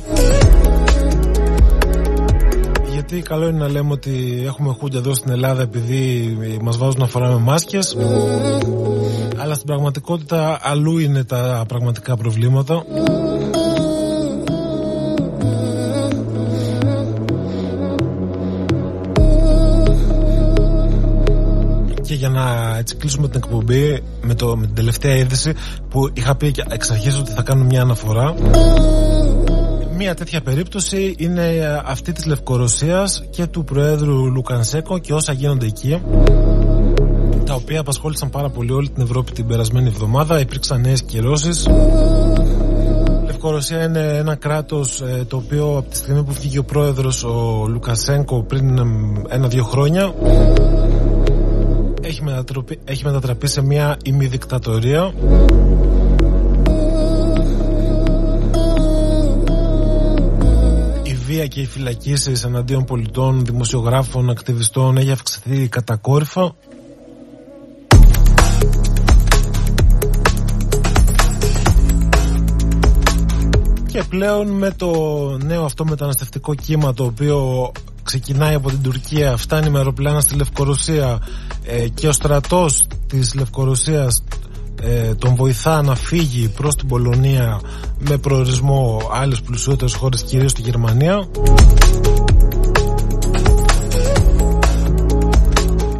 Γιατί καλό είναι να λέμε ότι έχουμε χούντια εδώ στην Ελλάδα επειδή μας βάζουν να φοράμε μάσκες. Αλλά στην πραγματικότητα αλλού είναι τα πραγματικά προβλήματα να έτσι κλείσουμε την εκπομπή με, το, με την τελευταία είδηση που είχα πει εξ αρχής ότι θα κάνω μια αναφορά Μία τέτοια περίπτωση είναι αυτή της Λευκορωσίας και του Προέδρου Λουκανσέκο και όσα γίνονται εκεί τα οποία απασχόλησαν πάρα πολύ όλη την Ευρώπη την περασμένη εβδομάδα. Υπήρξαν νέες κυρώσεις. Η Λευκορωσία είναι ένα κράτος ε, το οποίο από τη στιγμή που φύγει ο πρόεδρος ο Λουκασέγκο πριν ένα-δύο χρόνια έχει, έχει μετατραπεί σε μια ημιδικτατορία βία και οι φυλακίσεις εναντίον πολιτών, δημοσιογράφων, ακτιβιστών έχει αυξηθεί κατακόρυφα. Και πλέον με το νέο αυτό μεταναστευτικό κύμα το οποίο ξεκινάει από την Τουρκία, φτάνει με αεροπλάνα στη Λευκορωσία ε, και ο στρατός της Λευκορωσίας ε, τον βοηθά να φύγει προς την Πολωνία με προορισμό άλλες πλουσιότερες χώρες κυρίως τη Γερμανία.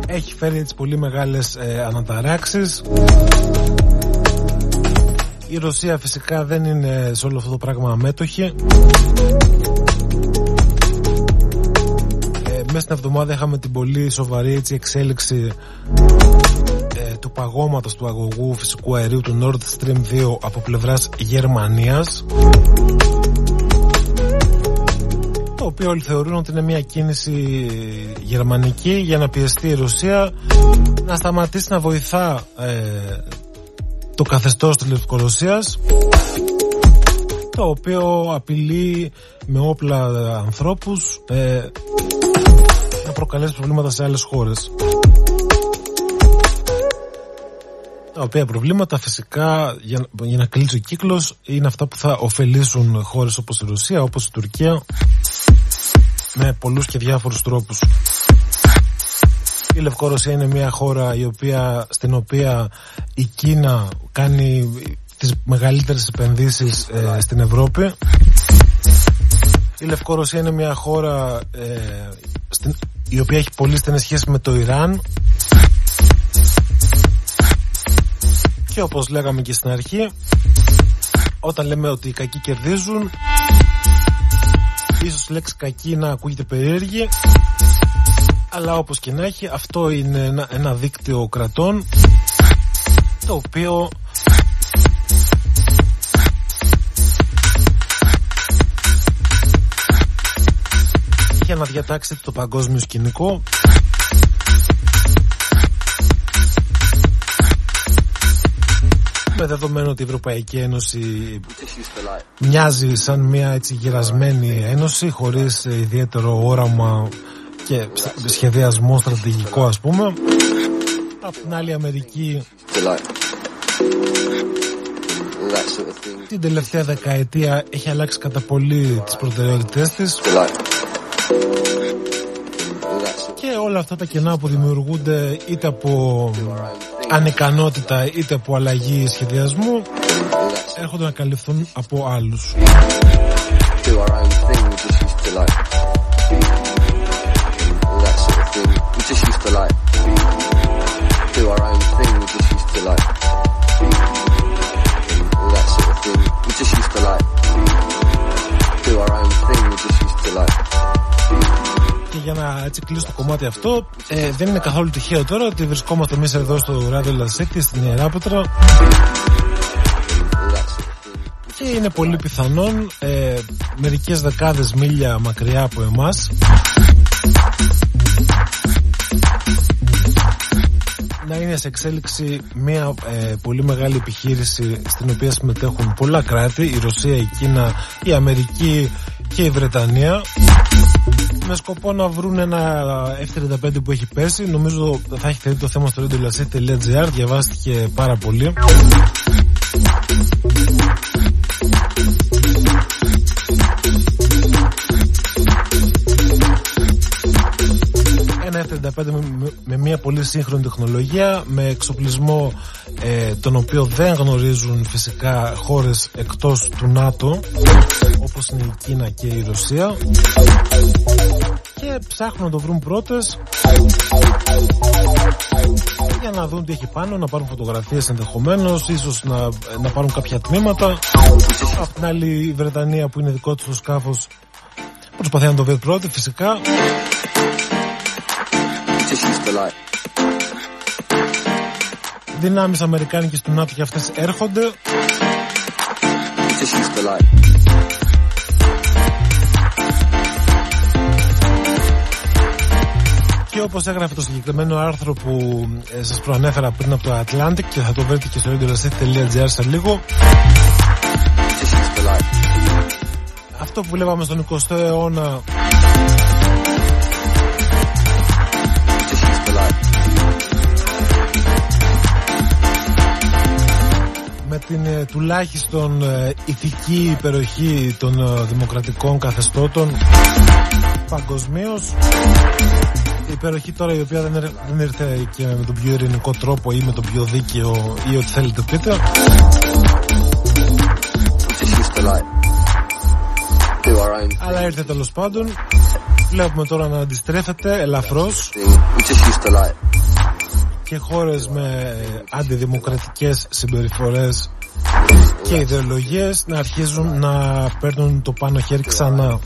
Έχει φέρει έτσι πολύ μεγάλες ε, αναταράξεις. Η Ρωσία φυσικά δεν είναι σε όλο αυτό το πράγμα αμέτωχη μέσα στην εβδομάδα είχαμε την πολύ σοβαρή έτσι, εξέλιξη του παγώματος του αγωγού φυσικού αερίου του Nord Stream 2 από πλευράς Γερμανίας το οποίο όλοι θεωρούν ότι είναι μια κίνηση γερμανική για να πιεστεί η Ρωσία να σταματήσει να βοηθά ε, το καθεστώς της Λευκορωσίας το οποίο απειλεί με όπλα ανθρώπους ε, να προκαλέσει προβλήματα σε άλλες χώρες. Τα οποία προβλήματα φυσικά για, για να κλείσει ο κύκλος είναι αυτά που θα ωφελήσουν χώρες όπως η Ρωσία, όπως η Τουρκία με πολλούς και διάφορους τρόπους. Η Λευκορωσία είναι μια χώρα η οποία, στην οποία η Κίνα κάνει τις μεγαλύτερες επενδύσεις ε, στην Ευρώπη. Η Λευκορωσία είναι μια χώρα ε, στην, η οποία έχει πολύ στενές σχέσεις με το Ιράν. Και όπως λέγαμε και στην αρχή όταν λέμε ότι οι κακοί κερδίζουν ίσως η λέξη κακή να ακούγεται περίεργη αλλά όπως και να έχει αυτό είναι ένα, ένα δίκτυο κρατών το οποίο για να διατάξει το παγκόσμιο σκηνικό. Με δεδομένο ότι η Ευρωπαϊκή Ένωση μοιάζει σαν μια έτσι γυρασμένη ένωση χωρίς ιδιαίτερο όραμα και σχεδιασμό στρατηγικό ας πούμε. Από την άλλη Αμερική την τελευταία δεκαετία έχει αλλάξει κατά πολύ τις προτεραιότητές της. και όλα αυτά τα κενά που δημιουργούνται είτε από ανικανότητα είτε από αλλαγή σχεδιασμού έρχονται να καλυφθούν από άλλους. Για να έτσι κλείσω το κομμάτι αυτό, ε, δεν είναι καθόλου τυχαίο τώρα ότι βρισκόμαστε εμείς εδώ στο Radio Λασέκτη στην Ιεράπετρα. Και είναι πολύ πιθανόν ε, μερικές δεκάδες μίλια μακριά από εμάς. Να είναι σε εξέλιξη μια ε, πολύ μεγάλη επιχείρηση στην οποία συμμετέχουν πολλά κράτη, η Ρωσία, η Κίνα, η Αμερική και η Βρετανία με σκοπό να βρουν ένα F-35 που έχει πέσει. Νομίζω θα έχει θέσει το θέμα στο radiolasit.gr. Διαβάστηκε πάρα πολύ. Ένα F-35 με, μια πολύ σύγχρονη τεχνολογία, με εξοπλισμό ε, τον οποίο δεν γνωρίζουν φυσικά χώρες εκτός του ΝΑΤΟ όπως είναι η Κίνα και η Ρωσία και ψάχνουν να το βρουν πρώτες για να δουν τι έχει πάνω, να πάρουν φωτογραφίες ενδεχομένως, ίσως να, να πάρουν κάποια τμήματα. Απ' την άλλη η Βρετανία που είναι δικό του το σκάφος προσπαθεί να το βρει πρώτη φυσικά. Δυνάμεις αμερικάνικες του ΝΑΤΟ και αυτές έρχονται. Και όπως έγραφε το συγκεκριμένο άρθρο που ε, σας προανέφερα πριν από το Atlantic και θα το βρείτε και στο radiolacet.gr σε λίγο. Αυτό που βλέπαμε στον 20ο αιώνα με την ε, τουλάχιστον ε, ηθική υπεροχή των ε, δημοκρατικών καθεστώτων παγκοσμίως. Η υπεροχή τώρα η οποία δεν, δεν ήρθε και με τον πιο ειρηνικό τρόπο ή με τον πιο δίκαιο ή ό,τι θέλετε πείτε. Αλλά ήρθε τέλος πάντων. Βλέπουμε τώρα να αντιστρέφεται ελαφρώς και χώρες με αντιδημοκρατικές συμπεριφορές και ιδεολογίες να αρχίζουν να παίρνουν το πάνω χέρι ξανά.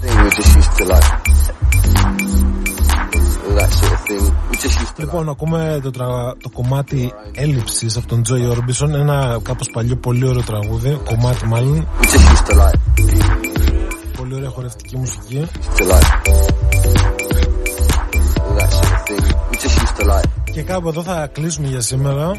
Λοιπόν, ακούμε το, τρα... το κομμάτι έλλειψης από τον Τζόι Όρμπισον. Ένα κάπως παλιό, πολύ ωραίο τραγούδι. Κομμάτι, μάλλον. Πολύ ωραία χορευτική μουσική. Και κάπου εδώ θα κλείσουμε για σήμερα.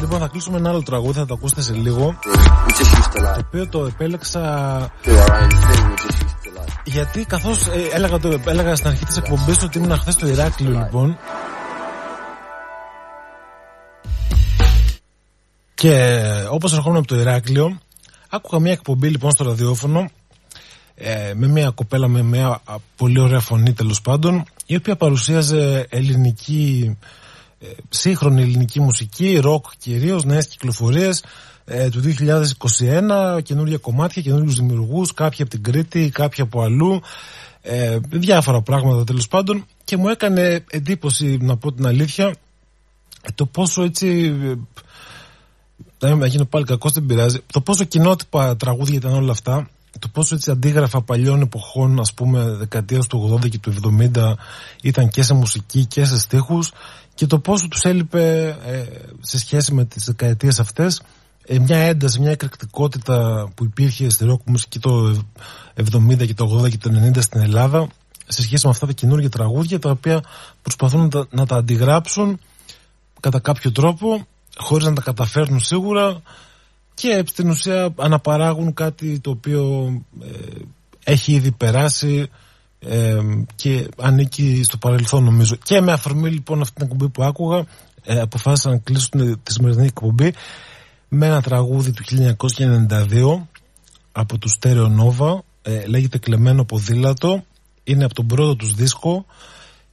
Λοιπόν, θα κλείσουμε ένα άλλο τραγούδι, θα το ακούσετε σε λίγο. Το οποίο το επέλεξα. Γιατί καθώς ε, έλεγα, το, έλεγα στην αρχή της εκπομπής ότι ήμουν χθες στο Ηράκλειο λοιπόν Και όπως ερχόμουν από το Ηράκλειο Άκουγα μια εκπομπή λοιπόν στο ραδιόφωνο ε, με μια κοπέλα με μια πολύ ωραία φωνή τέλος πάντων η οποία παρουσίαζε ελληνική ε, σύγχρονη ελληνική μουσική, ροκ κυρίως, νέες κυκλοφορίες ε, του 2021, καινούργια κομμάτια, καινούριου δημιουργούς, κάποια από την Κρήτη, κάποια από αλλού, ε, διάφορα πράγματα τέλος πάντων και μου έκανε εντύπωση να πω την αλήθεια το πόσο έτσι να γίνω πάλι κακός, δεν πειράζει. Το πόσο κοινότυπα τραγούδια ήταν όλα αυτά, το πόσο έτσι αντίγραφα παλιών εποχών, ας πούμε, δεκαετίας του 80 και του 70 ήταν και σε μουσική και σε στίχους και το πόσο τους έλειπε ε, σε σχέση με τις δεκαετίες αυτές ε, μια ένταση, μια εκρηκτικότητα που υπήρχε στη ροκ μουσική το 70 και το 80 και το 90 στην Ελλάδα σε σχέση με αυτά τα καινούργια τραγούδια τα οποία προσπαθούν να τα, να τα αντιγράψουν κατά κάποιο τρόπο χωρίς να τα καταφέρνουν σίγουρα και στην ουσία αναπαράγουν κάτι το οποίο ε, έχει ήδη περάσει ε, και ανήκει στο παρελθόν νομίζω. Και με αφορμή λοιπόν αυτή την εκπομπή που άκουγα ε, αποφάσισα να κλείσω τη σημερινή εκπομπή με ένα τραγούδι του 1992 από του Stereo Nova ε, λέγεται Κλεμμένο Ποδήλατο είναι από τον πρώτο τους δίσκο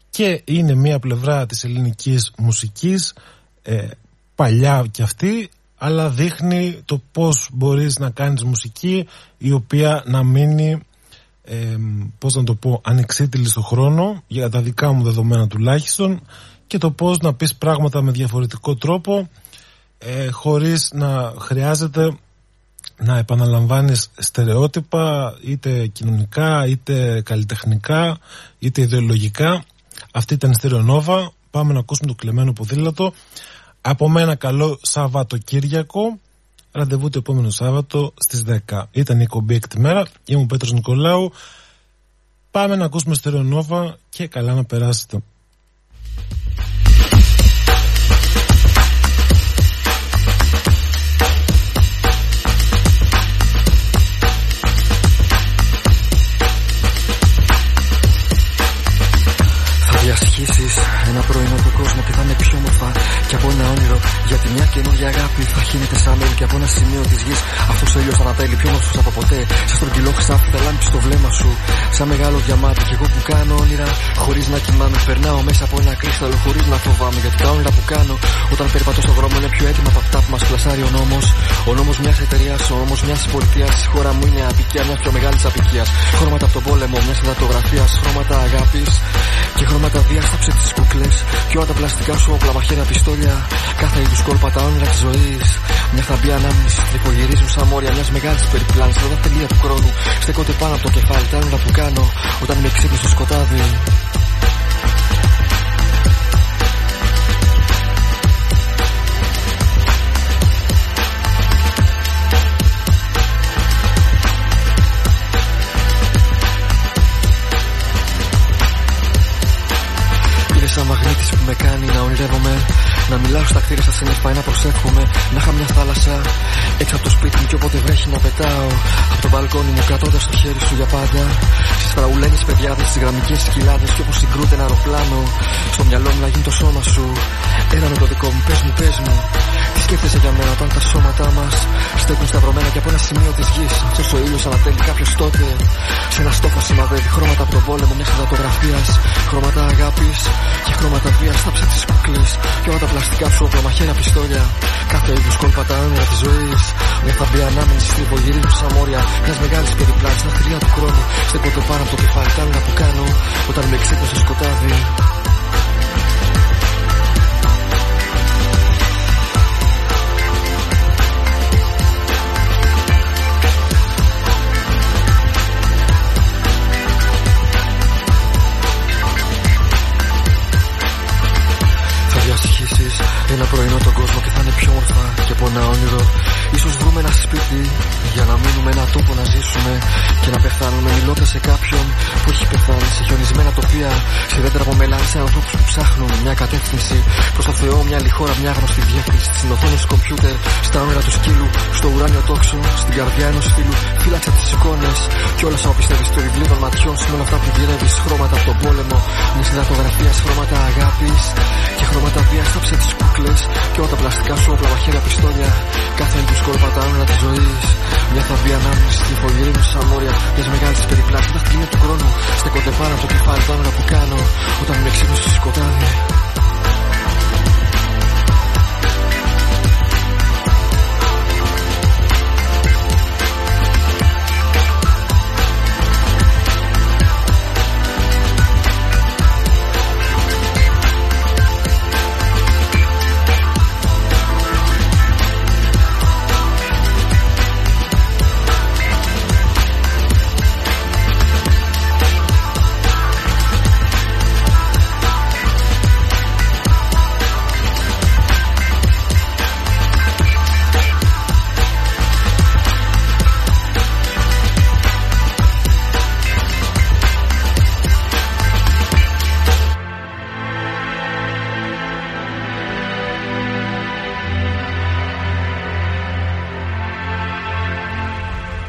και είναι μια πλευρά της ελληνικής μουσικής ε, παλιά κι αυτή αλλά δείχνει το πώς μπορείς να κάνεις μουσική η οποία να μείνει ε, πώς να το πω ανεξίτηλης στο χρόνο για τα δικά μου δεδομένα τουλάχιστον και το πώς να πεις πράγματα με διαφορετικό τρόπο ε, χωρίς να χρειάζεται να επαναλαμβάνεις στερεότυπα είτε κοινωνικά είτε καλλιτεχνικά είτε ιδεολογικά. Αυτή ήταν η Στερεονόβα πάμε να ακούσουμε το κλεμμένο ποδήλατο. Από μένα καλό Σαββατοκύριακο. Ραντεβού το επόμενο Σάββατο στις 10. Ήταν η κομπή έκτη μέρα. Είμαι ο Πέτρος Νικολάου. Πάμε να ακούσουμε στερεονόβα και καλά να περάσετε.
Διασχίσεις ένα πρωινό το κόσμο και θα είναι πιο μορφά και από ένα όνειρο γιατί μια καινούργια αγάπη θα χύνεται σαν μέλη και από ένα σημείο της γης αυτός ο ήλιος ανατέλει πιο μορφός από ποτέ. Σε στρογγυλό χρυσάφι θα λάμπει στο βλέμμα σου. Σαν μεγάλο διαμάτι και εγώ που κάνω όνειρα. Χωρίς να κοιμάμαι περνάω μέσα από ένα κρύσταλλο. Χωρίς να φοβάμαι γιατί τα όνειρα που κάνω όταν περπατώ στον δρόμο είναι πιο έτοιμα από αυτά που μας πλασάρει ο νόμος. Ο νόμος μιας εταιρείας, ο νόμος μιας πολιτείας. Η χώρα μου είναι απικία μιας πιο μεγάλης απικίας. Χρώματα από τον πόλεμο, μιας εντατογραφίας, χρώματα αγάπης και χρώματα διάσταψε τις κούκλες και όλα τα πλαστικά σου όπλα, μαχαίρα, πιστόλια. Κάθε είδους κόλπα, τα όνειρα της ζωής. Μια θαμπή ανάμνηση τρυπογυρίζουν σαν μόρια μιας μεγάλης περιπλάνηση. Εδώ τελεία του χρόνου στέκονται πάνω από το κεφάλι τα όνειρα που κάνω όταν με ξύπνησε στο σκοτάδι. Σαν μαγνήτης που με κάνει να ονειρεύομαι. Να μιλάω στα κτίρια στα σύννεφα ή να προσεύχομαι. Να είχα μια θάλασσα έξω από το σπίτι μου και όποτε βρέχει να πετάω. Από το μπαλκόνι μου κρατώντας το χέρι σου για πάντα. Στις φραουλένε παιδιάδες, στις γραμμικές σκυλάδες και όπως συγκρούται ένα αεροπλάνο. Στο μυαλό μου να γίνει το σώμα σου. Ένα με το δικό μου, πες μου, πες μου. Τι σκέφτεσαι για μένα όταν τα σώματά μας στέκουν σταυρωμένα και από ένα σημείο της γης. Αυτό ο ήλιος ανατέλει κάποιος τότε. Σε ένα στόχο σημαδεύει χρώματα από τον πόλεμο μια φωτογραφία. Χρώματα αγάπης και χρώματα βίας στα ψεύτη κούκλε. Και όλα τα πλαστικά σου όπλα, μαχαίρα, πιστόλια. Κάθε είδους κόλπα τα όνειρα της ζωής. Μια θαμπή ανάμενη στην υπογυρίζουν σαν μόρια μιας μεγάλης περιπλάτη. Στα θηρία του χρόνου στέκονται πάνω από το κεφάλι τα που κάνω όταν με ξύπνησε στο σκοτάδι. Ένα πρωινό τον κόσμο και θα είναι πιο όρθα και από ένα όνειρο. Ίσως βρούμε ένα σπίτι για να μείνουμε ένα τόπο να ζήσουμε και να πεθάνουμε μιλώντας σε κάποιον που έχει πεθάνει σε χιονισμένα τοπία. Σε δέντρα από μελάνι, σε ανθρώπους που ψάχνουν μια κατεύθυνση προς το Θεό, μια άλλη χώρα, μια γνωστή διεύθυνση. Στην οθόνη του κομπιούτερ, στα όνειρα του σκύλου, στο ουράνιο τόξο, στην καρδιά ενός φίλου. Φύλαξα τις εικόνες και όλα όσα πιστεύεις στο βιβλίο των ματιών. Σε όλα αυτά που γυρεύεις χρώματα από τον πόλεμο. Μια συναρτογραφία χρώματα αγάπης και χρώματα βίας στα ψεύτη κούκλες Και όλα τα πλαστικά σου όπλα, μαχαίρια, πιστόλια Κάθε είδους κόλπα τα όνειρα της ζωής. Μια θαμπή ανάμνηση στη φωγήρη μου σαν μόρια. Μιας μεγάλης περιπλάσης Τα στιγμή του χρόνου. Στεκόνται πάνω από το κεφάλι τα όνειρα που κάνω Όταν με ξύπνησε στο σκοτάδι